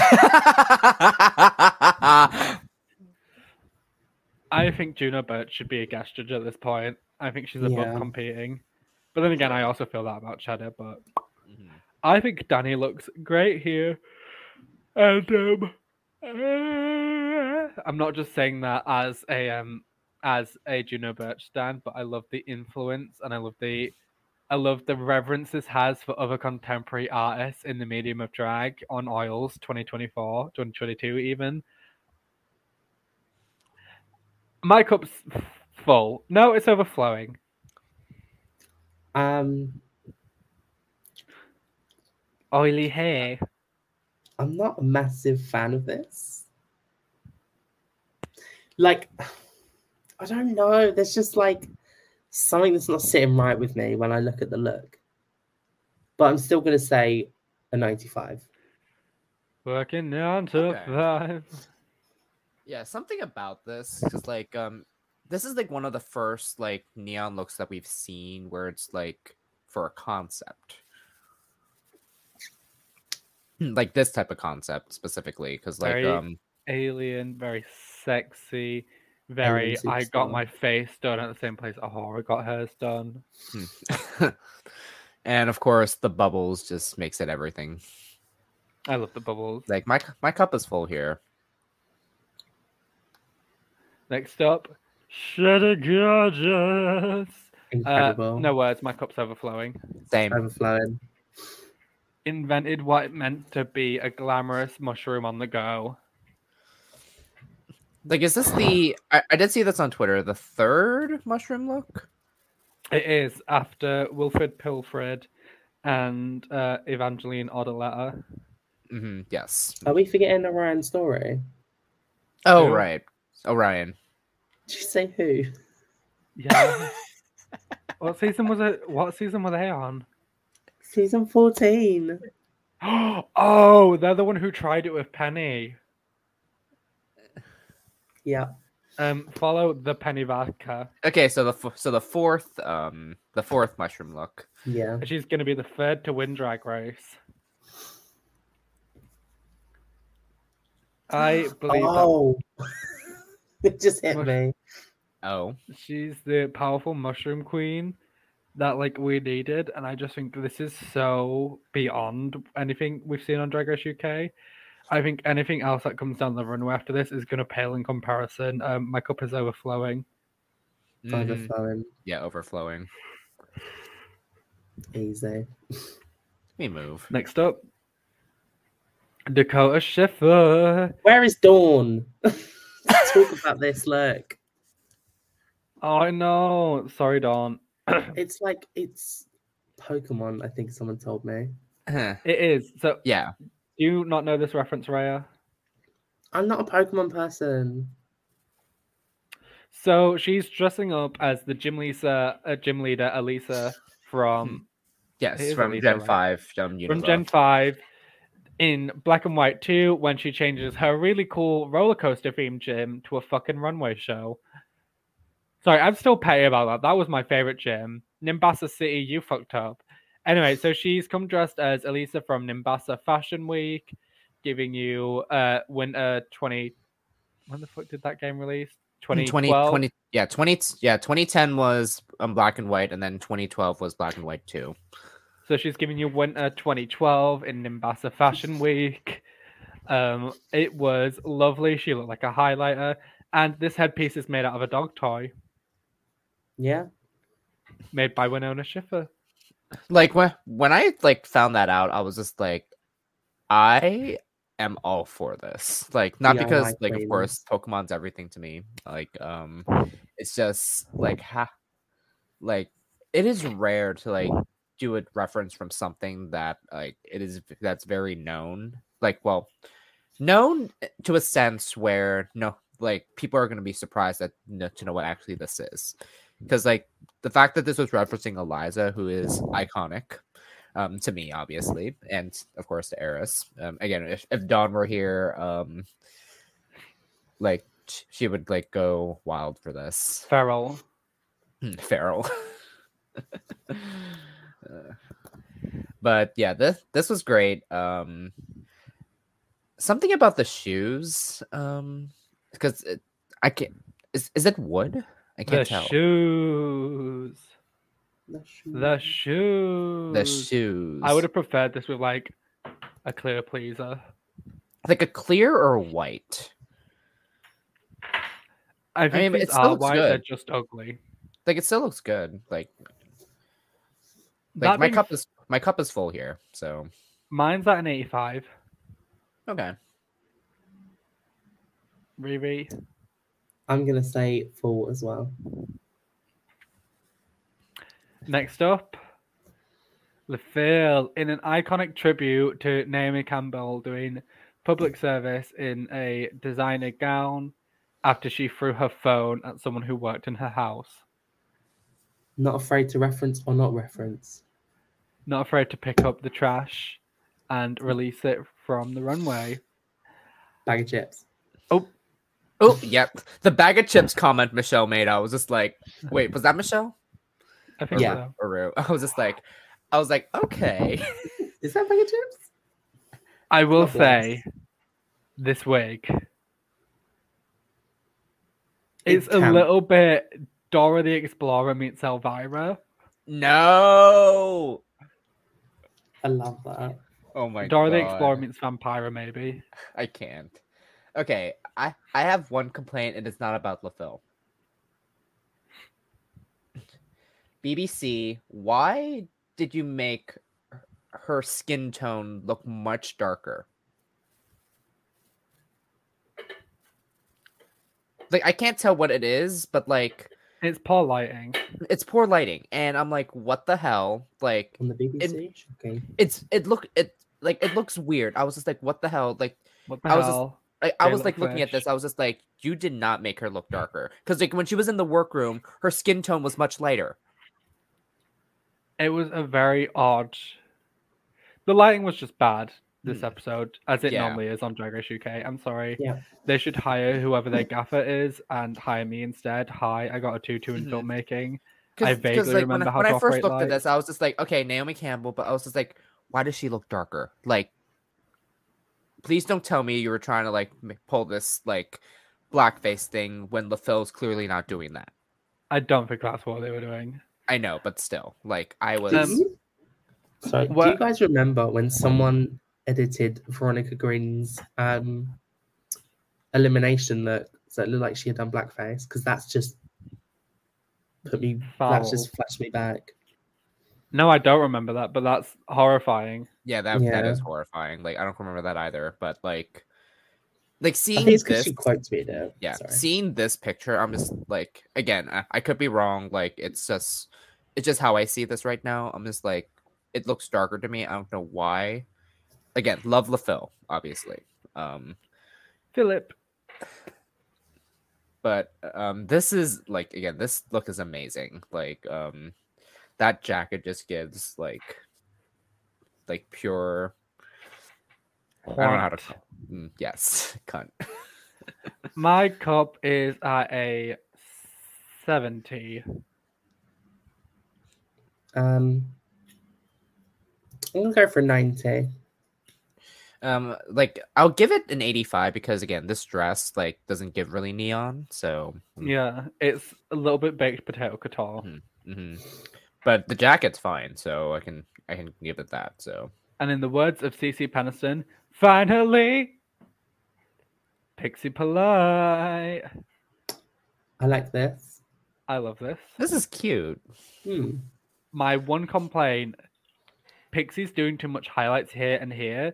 I think Juno Birch should be a guest judge at this point. I think she's above Yeah. competing. But then again, I also feel that about Cheddar. But Mhm. I think Danny looks great here. And um, uh, I'm not just saying that as a um as a Juno Birch stand, but I love the influence and I love the I love the reverence this has for other contemporary artists in the medium of drag on Oils 2024, 2022 even. My cup's full. No, it's overflowing. Um, Oily hair. I'm not a massive fan of this. Like, I don't know. There's just like something that's not sitting right with me when I look at the look. But I'm still going to say a 95. Working on to Okay. five. Yeah, something about this because like um this is like one of the first like neon looks that we've seen where it's like for a concept. Hmm, Like this type of concept specifically because like Very- um Alien, very sexy, very. Alien I got superstar. my face done at the same place Ahura got hers done. hmm. and of course the bubbles just makes it everything. I love the bubbles. Like my my cup is full here. Next up, Cheddar Gorgeous. Uh, Incredible. no words, my cup's overflowing. Same. Overflowing. Invented what it meant to be a glamorous mushroom on the go. Like is this the I, I did see this on Twitter, the third mushroom look? It is after Wilfred Pilfred and uh, Evangeline Odaletta. hmm yes. Are we forgetting Orion's story? Oh Who? right, Orion. Did you say who? Yeah. what season was it? What season were they on? Season 14. oh, they're the one who tried it with Penny. Yeah. Um, follow the Penny vodka. Okay, so the f- so the fourth um the fourth mushroom look. Yeah. She's gonna be the third to win Drag Race. I believe Oh. it just hit Mush- me. Oh, she's the powerful mushroom queen that like we needed, and I just think this is so beyond anything we've seen on Drag Race UK. I think anything else that comes down the runway after this is gonna pale in comparison. Um, my cup is overflowing. mhm. Overflowing. yeah, overflowing. Easy. Let me move. Next up, Dakota Schiffer. Where is Dawn? Talk about this look. Oh, I know. Sorry, Dawn. It's like it's Pokemon, I think someone told me. It is. So, yeah. Do you not know this reference, Reya? I'm not a Pokemon person. So she's dressing up as the gym Lisa, uh, gym leader Elesa from Yes, from Elesa, Gen right? Five, Gen from Gen Five in Black and White Two when she changes her really cool roller coaster themed gym to a fucking runway show. Sorry, I'm still petty about that. That was my favorite gym. Nimbasa City, you fucked up. Anyway, so she's come dressed as Elesa from Nimbasa Fashion Week, giving you uh winter 20 when the fuck did that game release? 20, 2012. 20 yeah, 20 yeah, 2010 was um, black and white and then 2012 was black and white too. So she's giving you winter 2012 in Nimbasa Fashion Week. Um, it was lovely. She looked like a highlighter, and this headpiece is made out of a dog toy Yeah. made by Winona Schiffer. Like when when I like found that out, I was just like I am all for this. Like not because like of course Pokemon's everything to me. Like um it's just like ha like it is rare to like do a reference from something that like it is that's very known. Like well known to a sense where no like people are going to be surprised that no, to know what actually this is because like the fact that this was referencing Elesa, who is iconic um, to me, obviously, and of course to Eris. Um, again, if, if Dawn were here, um, like she would like go wild for this. Feral. Hmm, Feral. Uh, but yeah, this this was great. Um, something about the shoes, um, because I can't. Is is it wood? I The can't tell. shoes. The shoe. The shoes. the shoes. I would have preferred this with like a clear pleaser. like a clear or white. I think mean, these it still are looks white. They're just ugly. Like it still looks good. Like That like my being cup is my cup is full here. So Mine's at an 85. okay. Riri. I'm gonna say full as well. Next up, Le Fil in an iconic tribute to Naomi Campbell doing public service in a designer gown after she threw her phone at someone who worked in her house. Not afraid to reference or not reference. Not afraid to pick up the trash and release it from the runway. Bag of chips. Oh yep. The bag of chips comment Michelle made. I was just like, wait, was that Michelle? I think Yeah. so. Or Rue? I was just like, I was like, okay. Is that bag of chips? I will God bless. say this wig. It It's a can- little bit Dora the Explorer meets Elvira. no. I love that. Oh my Dora god. the Explorer meets Vampira, maybe. I can't. Okay, I I have one complaint, and it's not about Le Fil. BBC, why did you make her- her skin tone look much darker? Like I can't tell what it is, but like It's poor lighting. it's poor lighting, and I'm like, what the hell? Like On the BBC? Shocking. it's it look it like it looks weird. I was just like, what the hell? Like What the I was just- hell? I, I was like looking at this. I was just like, you did not make her look darker because like when she was in the workroom, her skin tone was much lighter. It was a very odd. The lighting was just bad this Hmm. episode, as it Yeah. normally is on Drag Race UK. I'm sorry. Yeah. They should hire whoever their gaffer is and hire me instead. Hi, I got a 2 2 in Mhm. filmmaking. Cause, I vaguely 'cause, like, remember when, I- how when to I first operate looked at this, I was just like, okay, Naomi Campbell, but I was just like, why does she look darker? Like, please don't tell me you were trying to like pull this like blackface thing when Le Fil's clearly not doing that. I don't think that's what they were doing. I know, but still, like, I was. Um, Sorry, do What- you guys remember when someone edited Veronica Green's um, elimination look so it looked like she had done blackface? Because that's just put me, that's just flashed me back. No, I don't remember that, but that's horrifying. yeah, that that Yeah. is horrifying. Like, I don't remember that either. But like, like I seeing think it's this, quotes me it. yeah, Sorry. seeing this picture, I'm just like, again, I, I could be wrong. Like, it's just, it's just how I see this right now. I'm just like, it looks darker to me. I don't know why. Again, love Le Fil, obviously. Um, Philip. but um this is like again this look is amazing like um that jacket just gives like like pure i don't know how to Cunt. mm, yes cunt My cup is at a 70. Um, I'm gonna go for ninety. um like i'll give it an 85 because again this dress like doesn't give really neon so Yeah, it's a little bit baked potato couture. mhm. But the jacket's fine so i can i can give it that so And in the words of CeCe Peniston, finally, Pixie Polite. I like this. I love this. this is cute Hmm. My one complaint Pixie's doing too much highlights here and here,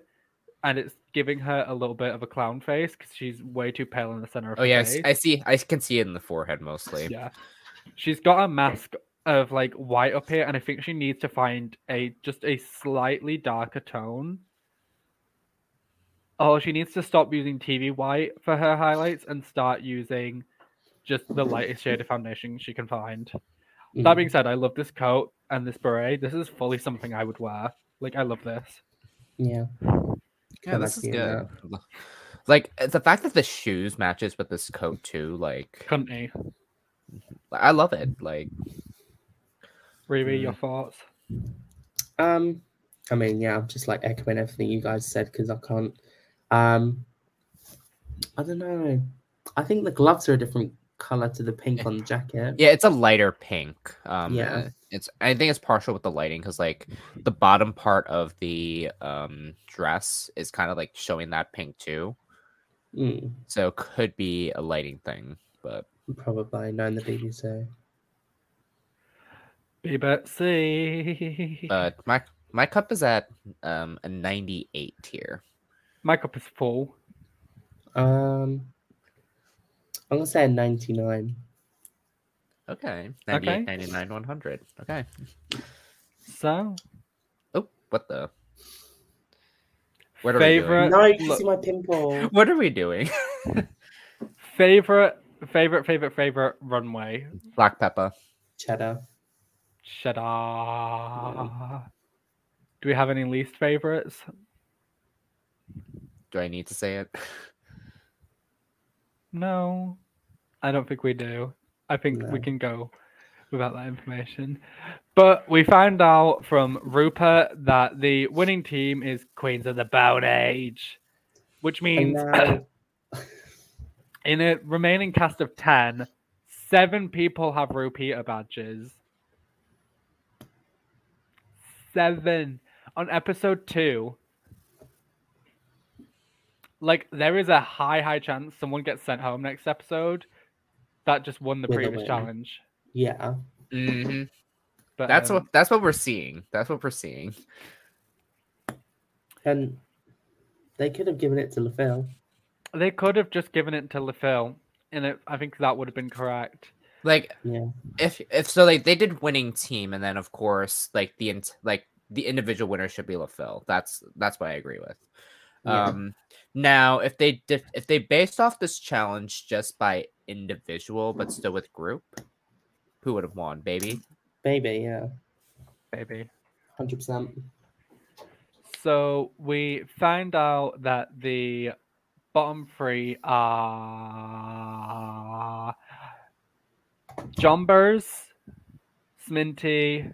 and it's giving her a little bit of a clown face because she's way too pale in the center of oh her yes face. i see i can see it in the forehead mostly Yeah. She's got a mask of like white up here, and I think she needs to find a just a slightly darker tone. Oh, she needs to stop using TV white for her highlights and start using just the lightest shade of foundation she can find. That Mm. being said, I love this coat and this beret. This is fully something I would wear. Like I love this. yeah. Yeah, this like is seeing good. Like the fact that the shoes matches with this coat too, like Cunty. I love it. Like Riri, Mm. your thoughts? Um, I mean, yeah, I'm just like echoing everything you guys said because I can't. Um, I don't know. I think the gloves are a different color to the pink on the jacket. yeah, it's a lighter pink. Um Yeah. it's I think it's partial with the lighting because like the bottom part of the um dress is kind of like showing that pink too. Mm, So it could be a lighting thing, but probably knowing the BBC. Be Betsy. but my my cup is at um a 98 here. My cup is full. Um, I'm gonna say a 99. Okay. 98, Okay. 99, 100. Okay. So Oh, what the? What are we doing? favorite No, you can look- see my pimple. What are we doing? favorite favorite favorite favorite runway Black Peppa. Cheddar. Cheddar. Do we have any least favorites? Do I need to say it? No, I don't think we do. I think we can go without that information. But we found out from Rupert that the winning team is Queens of the Bone Age, which means now, in a remaining cast of 10, seven people have repeater badges. Seven. On episode two, like, there is a high, high chance someone gets sent home next episode that just won the With previous win. challenge. yeah. hmm But That's um, what that's what we're seeing. That's what we're seeing. And they could have given it to Le Fil. they could have just given it to Le Fil, and it, I think that would have been correct. Like Yeah. if if so, like they did winning team, and then of course like the ent- like the individual winner should be Le Fil. That's that's what I agree with. Yeah. Um, now if they did if they based off this challenge just by individual but still with group, who would have won, baby? Baby, yeah, Baby. hundred percent. So we find out that the bottom three are Jonbers, Sminty,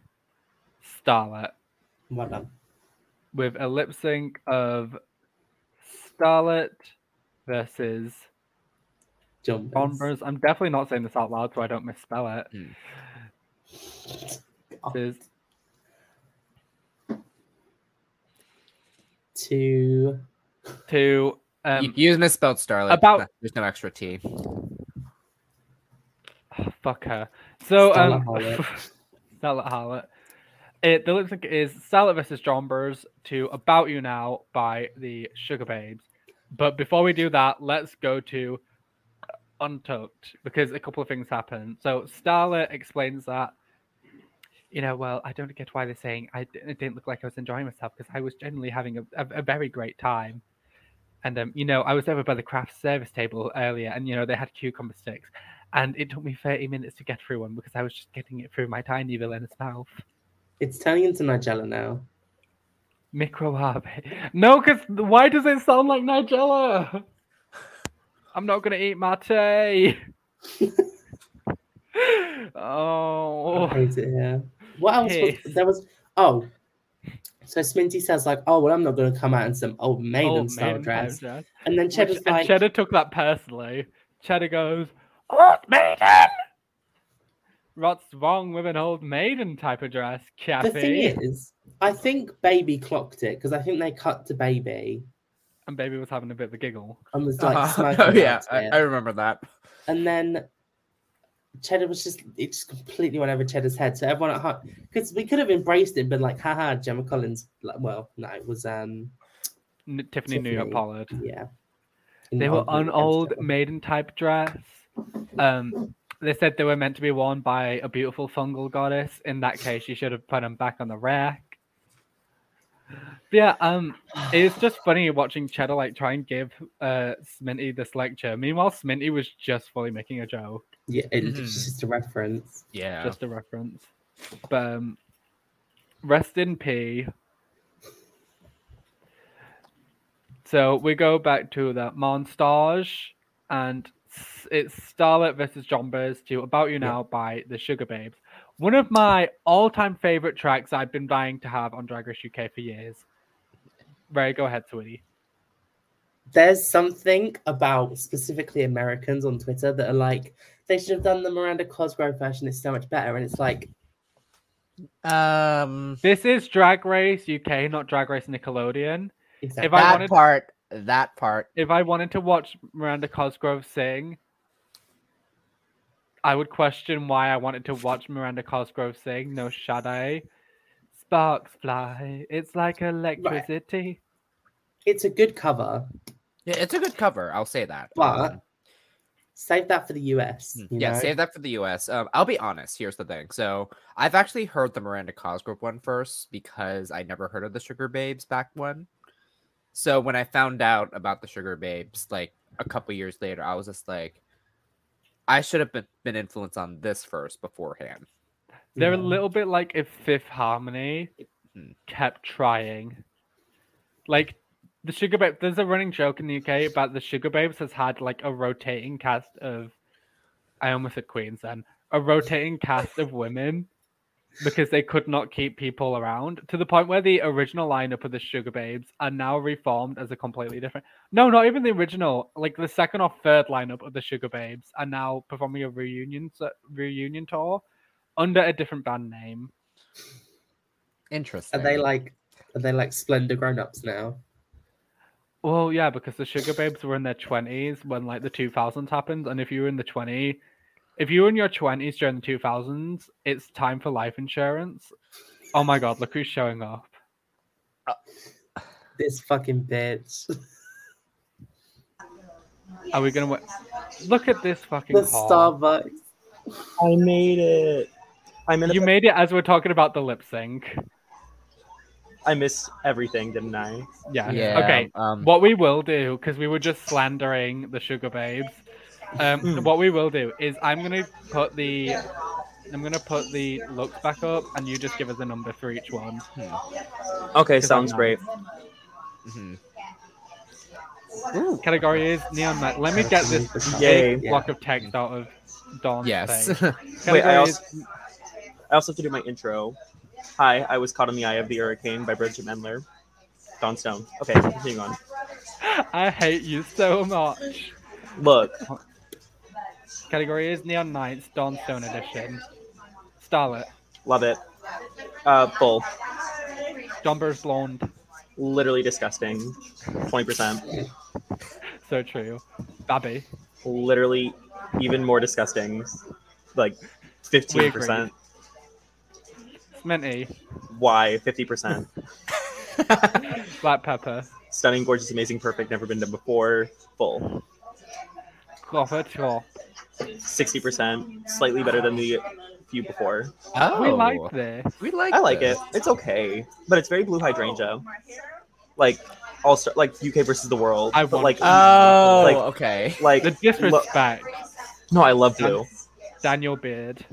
Starlet, Well done. with a lip sync of Starlet versus Jonbers. Jonbers. I'm definitely not saying this out loud so I don't misspell it. Oh, There's Two. two um, you, you misspelled Starlight. about- there's no extra T. Fuck her. So, Starlet um, Harlot. Starlet Harlot. It, the lip sync is Starlet versus Jonbers to About You Now by the Sugababes. But before we do that, let's go to Untucked because a couple of things happen. So, Starlet explains that, you know, well, I don't get why they're saying I it didn't look like I was enjoying myself because I was genuinely having a, a, a very great time. And, um, you know, I was over by the craft service table earlier and, you know, they had cucumber sticks and it took me 30 minutes to get through one because I was just getting it through my tiny villainous mouth. It's turning into Nigella now. Microwabe. No, because why does it sound like Nigella? I'm not gonna eat mate. oh, I hate it here. What else? Was, there was. Oh. So Sminty says like, "Oh well, I'm not going to come out in some old maiden old style maiden dress," dress. and then Which- Cheddar's and Cheddar took that personally. Cheddar goes, "Old maiden." What's wrong with an old maiden type of dress, Kathy? "The thing is, I think Baby clocked it because I think they cut to Baby and baby was having a bit of a giggle. and was like, Uh-huh. oh yeah, I. I remember that. and then Cheddar was just it just completely went over Cheddar's head. So everyone at home, because we could have embraced it and been like, haha, Gemma Collins. Like, well, no, it was um, N- Tiffany New York Pollard. yeah. They In were argument an old maiden type dress. Um, they said they were meant to be worn by a beautiful fungal goddess. In that case, you should have put them back on the rack. But yeah, um, it's just funny watching Cheddar like try and give uh Sminty this lecture. Meanwhile, Sminty was just fully making a joke, Yeah, it's Mhm. just a reference. Yeah. just a reference. But um, rest in peace. So we go back to the montage, and s- it's Starlet versus Jonbers to About You Now by the Sugababes. One of my all-time favorite tracks I've been dying to have on Drag Race UK for years. Ray, go ahead, sweetie. There's something about specifically Americans on Twitter that are like, they should have done the Miranda Cosgrove version. It's so much better, and it's like, Um, This is Drag Race UK, not Drag Race Nickelodeon. exactly. If I that wanted- part. That part. if I wanted to watch Miranda Cosgrove sing, I would question why I wanted to watch Miranda Cosgrove sing. No Sade. Sparks fly. It's like electricity. it's a good cover, Yeah, it's a good cover. I'll say that. But- Um, save that for the US. Hmm, You yeah, know? save that for the US. Um, I'll be honest. Here's the thing. So I've actually heard the Miranda Cosgrove one first because I never heard of the Sugababes back one. So when I found out about the Sugababes, like a couple years later, I was just like, I should have been, been influenced on this first beforehand. They're a little bit like if Fifth Harmony Hmm. kept trying. Like the Sugababes, there's a running joke in the UK about the Sugababes has had like a rotating cast of, I almost said queens then, a rotating cast of women because they could not keep people around to the point where the original lineup of the Sugababes are now reformed as a completely different. No, not even the original. Like the second or third lineup of the Sugababes are now performing a reunion s- reunion tour under a different band name. Interesting. Are they like, are they like Splendor grown ups now? Well, yeah, because the Sugababes were in their twenties when like the two thousands happened, and if you were in the twenty, if you were in your twenties during the two thousands, it's time for life insurance. Oh my god, look who's showing up! This fucking bitch. Are we gonna? Wa- look at this fucking the whore. Starbucks. I made it. I'm in. You a, made it as we're talking about the lip sync. I missed everything, didn't I? Yeah. Yeah. Okay. Um, What we will do, because we were just slandering the Sugababes. Um, Mm. what we will do is I'm gonna put the I'm gonna put the looks back up, and you just give us a number for each one. Okay, sounds I'm great. mhm. Category is neon night. Let me get this Yay. big block of text out of Dawn's Yes. face. Wait, Category I is- also, I also have to do my intro. Hi, I was caught in the eye of the hurricane by Bridgit Mendler. Dawn Stone. Okay, continuing on. I hate you so much. Look, Category is Neon Nights Dawnstone Edition. Starlet. love it. Uh, full. Jonbers Blonde. Literally disgusting. 20%. So true. Babby. Literally even more disgusting. Like 15%. Minty. Why? 50%. Black Peppa. Stunning, gorgeous, amazing, perfect, never been done before. Full. Cloffer Chop. 60%. Slightly better than the few before. oh, We like this. We like. I like this. it. It's okay, but it's very blue hydrangea. Like all star, like UK versus the world. I but want like, Oh, Like- okay. like The difference back. no, I love blue. Daniel Beard.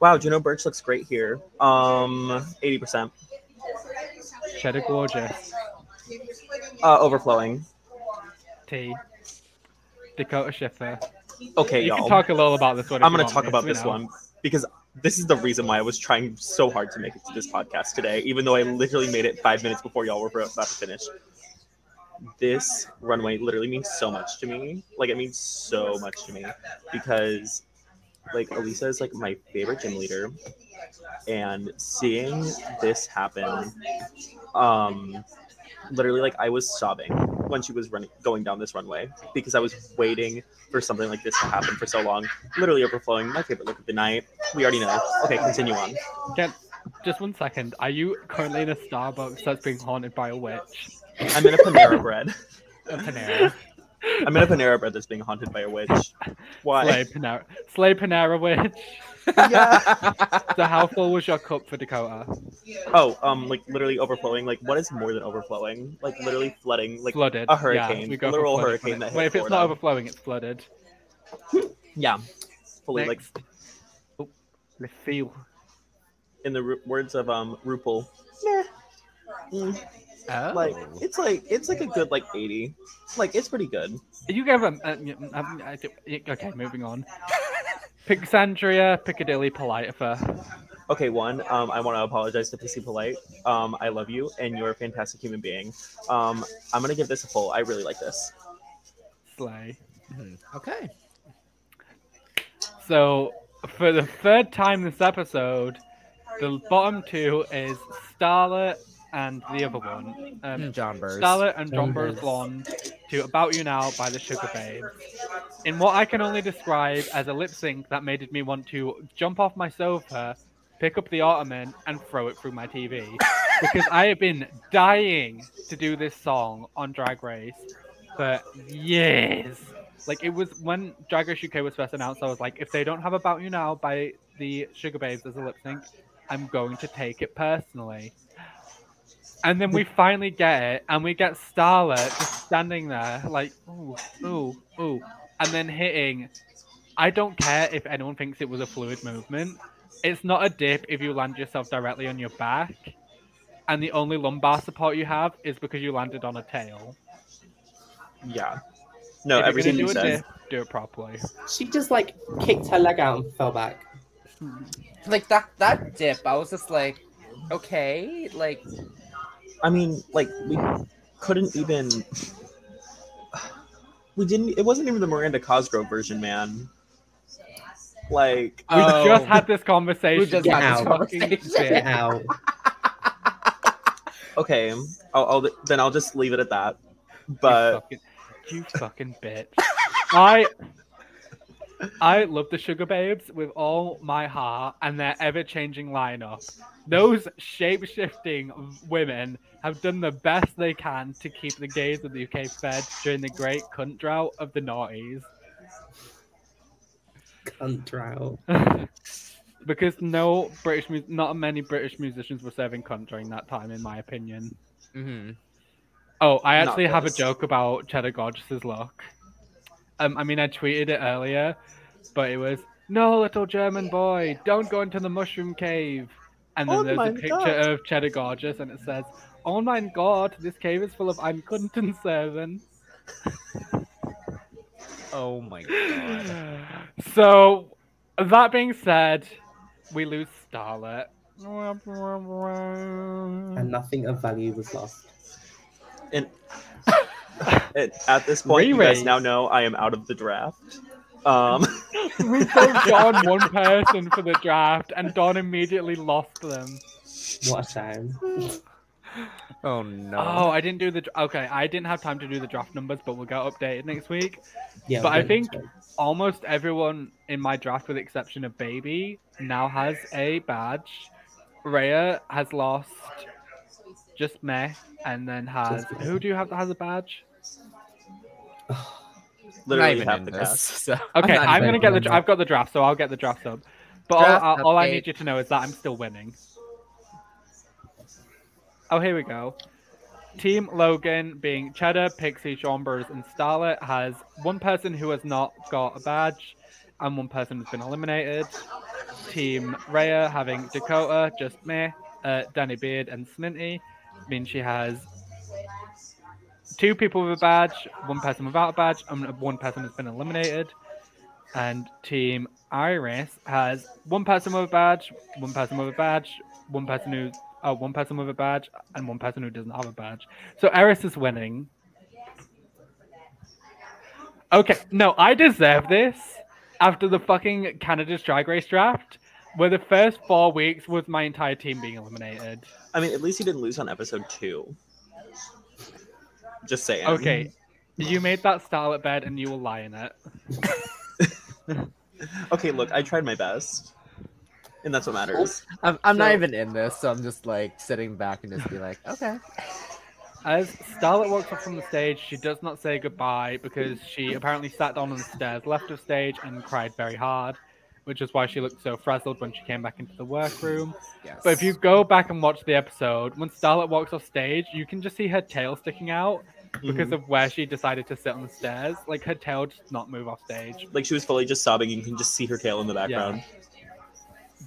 Wow, Juno Birch looks great here. Um, eighty percent. Cheddar Gorgeous. Uh, overflowing. T. Dakota Schiffer. Okay, You y'all. talk a little about this one. I'm gonna want talk about this know. one because this is the reason why I was trying so hard to make it to this podcast today, even though I literally made it five minutes before y'all were about to finish. This runway literally means so much to me. Like it means so much to me because like Elesa is like my favorite gym leader and seeing this happen um literally like I was sobbing when she was running going down this runway because I was waiting for something like this to happen for so long. Literally overflowing. My favorite look of the night. We already know. Okay, continue on. Get, just one second. Are you currently in a Starbucks that's being haunted by a witch? I'm in a Panera bread. A Panera. I'm in a Panera bread that's being haunted by a witch. Why? Slay Panera. Slay Panera witch. Yeah. So how full was your cup for Dakota? Oh, um, like literally overflowing. Like what is more than overflowing? Like literally flooding. Like flooded. a hurricane, Yeah, we go a for literal flooded hurricane for that hit Wait, if it's not overflowing, it's flooded. yeah, fully like Next. Oh, the feel. in the ru- words of um RuPaul. Meh. Mm, Oh. Like it's like it's like a good like 80. Like it's pretty good. You gave them. Uh, y- um, I d- okay, moving on. Pixandria, Piccadilly, Politifer. Okay, one, um, I want to apologize to Pissy Polite. Um, I love you, and you're a fantastic human being. Um, I'm gonna give this a full. I really like this. Slay. Mhm. okay. So, for the third time this episode, the bottom two is Starlet and the other one. Um, Jonbers. Starlet and John Jonbers. Blonde to About You Now by the Sugababes. In what I can only describe as a lip sync that made me want to jump off my sofa, pick up the ottoman, and throw it through my TV. because I have been dying to do this song on Drag Race for years. Like it was when Drag Race UK was first announced, I was like, if they don't have About You Now by the Sugababes as a lip sync, I'm going to take it personally. And then we finally get it, and we get Starlet just standing there, like, ooh, ooh, ooh, and then hitting. I don't care if anyone thinks it was a fluid movement. It's not a dip if you land yourself directly on your back, and the only lumbar support you have is because you landed on a tail. Yeah. No, if you're everything gonna you do a said. dip, do it properly. She just like kicked her leg out and fell back. Hmm. Like that that dip, I was just like, okay, like I mean, like we couldn't even. We didn't. It wasn't even the Miranda Cosgrove version, man. Like, We Oh. just had this conversation. we just Get had this out. conversation. Get out. okay, I'll, I'll then I'll just leave it at that. You But fucking, you fucking bitch. I I love the Sugababes with all my heart and their ever changing lineup. Those shape shifting women have done the best they can to keep the gays of the UK fed during the great cunt drought of the noughties. Cunt drought. because no British, mu- not many British musicians were serving cunt during that time, in my opinion. hmm Oh, I actually have a joke about Cheddar Gorgeous's look. Um, I mean, I tweeted it earlier, but it was no little German boy, don't go into the mushroom cave. And then Oh there's a picture God. of Cheddar Gorgeous, and it says, "Oh my God, this cave is full of Unkundenserven." Oh my god. So, that being said, we lose Starlet. And nothing of value was lost. And at, at this point, you guys now know I am out of the draft. Um, we put Don one person for the draft, and Don immediately lost them. What a shame. Oh no. Oh, I didn't do the. dr- Okay, I didn't have time to do the draft numbers, but we'll get updated next week. Yeah, But I think- Almost everyone in my draft, with the exception of Baby, now has a badge. Reya has lost Just May, and then has who do you have that has a badge? Literally not even half in the this. So Okay, not I'm, gonna get the. in. I've got the draft, so I'll get the draft up. But Draft all, all, all I need you to know is that I'm still winning. Oh, here we go. Team Logan, being Cheddar, Pixie, Chambers, and Starlet, has one person who has not got a badge, and one person has been eliminated. Team Reya, having Dakota, Just May, uh, Danny Beard, and Sminty, means she has two people with a badge, one person without a badge, and one person has been eliminated. And Team Eris has one person with a badge, one person with a badge, one person who, oh, one person with a badge, and one person who doesn't have a badge. So Eris is winning. Okay, no, I deserve this after the fucking Canada's Drag Race draft, where the first four weeks was my entire team being eliminated. I mean, at least you didn't lose on episode two. Just saying. Okay, you made that Starlet bed and you will lie in it. Okay, look, I tried my best. And that's what matters. I'm, I'm not even in this, so I'm just like sitting back and just be like, okay. As Starlet walks off from the stage, she does not say goodbye because she apparently sat down on the stairs left of stage and cried very hard, which is why she looked so frazzled when she came back into the workroom. Yes. But if you go back and watch the episode, when Starlet walks off stage, you can just see her tail sticking out because Mhm. of where she decided to sit on the stairs. Like her tail just not move off stage. Like she was fully just sobbing. And you can just see her tail in the background.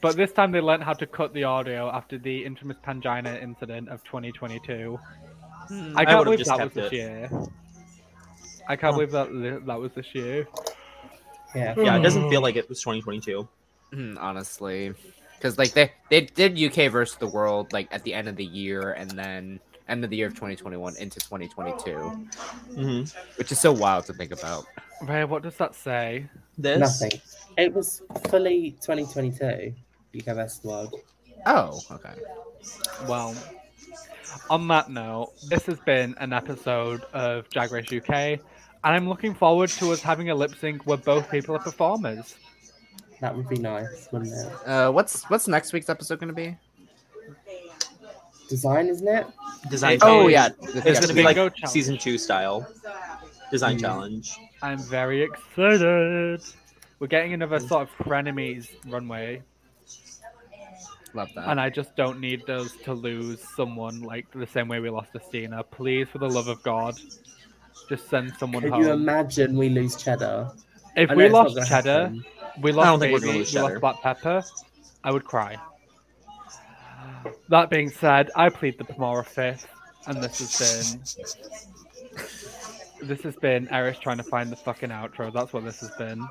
But this time they learned how to cut the audio after the infamous Pangina incident of 2022. Hmm. I I can't would've believe that was this it. year. I can't Huh. believe that li- that was this year. Yeah. Yeah, it doesn't feel like it was 2022. Hmm, honestly, because like they they did UK versus the world like at the end of the year, and then end of the year of 2021 into 2022, hmm which is so wild to think about. Ray, what does that say? This Nothing. It was fully 2022. You go best world. Oh, okay. Well, on that note, this has been an episode of Drag Race UK, and I'm looking forward to us having a lip sync where both people are performers. That would be nice, wouldn't it? Uh, what's what's next week's episode gonna be? Design, isn't it? design. Oh, Oh challenge. yeah, it's gonna be like Bingo challenge. season two style design Mhm. challenge. I'm very excited. We're getting another sort of frenemies runway, love that. and I just don't need those to lose someone like the same way we lost Estina. Please, for the love of God, just send someone Could home. you imagine we lose cheddar? if we lost Cheddar, happen. we lost don't think we're Baby, gonna we lose lost Black Peppa, I would cry. That being said, I plead the Pomora fifth, and this has been this has been Eris trying to find the fucking outro. That's what this has been.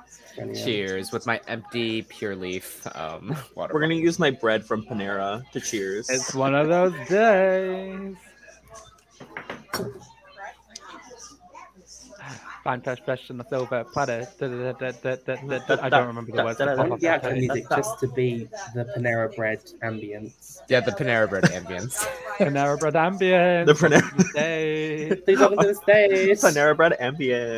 Cheers with my empty pure leaf um water. We're gonna use my bread from Panera to cheers. It's one of those days. Fine fresh fresh on the silver platter. Da- da- da- da- da- da- da- I don't remember the words. to I pop want off the actual music just to be the Panera Bread ambience. yeah the Panera Bread ambience. Panera Bread ambience. The Panera- Day. Please welcome to the stage. Panera bread ambient.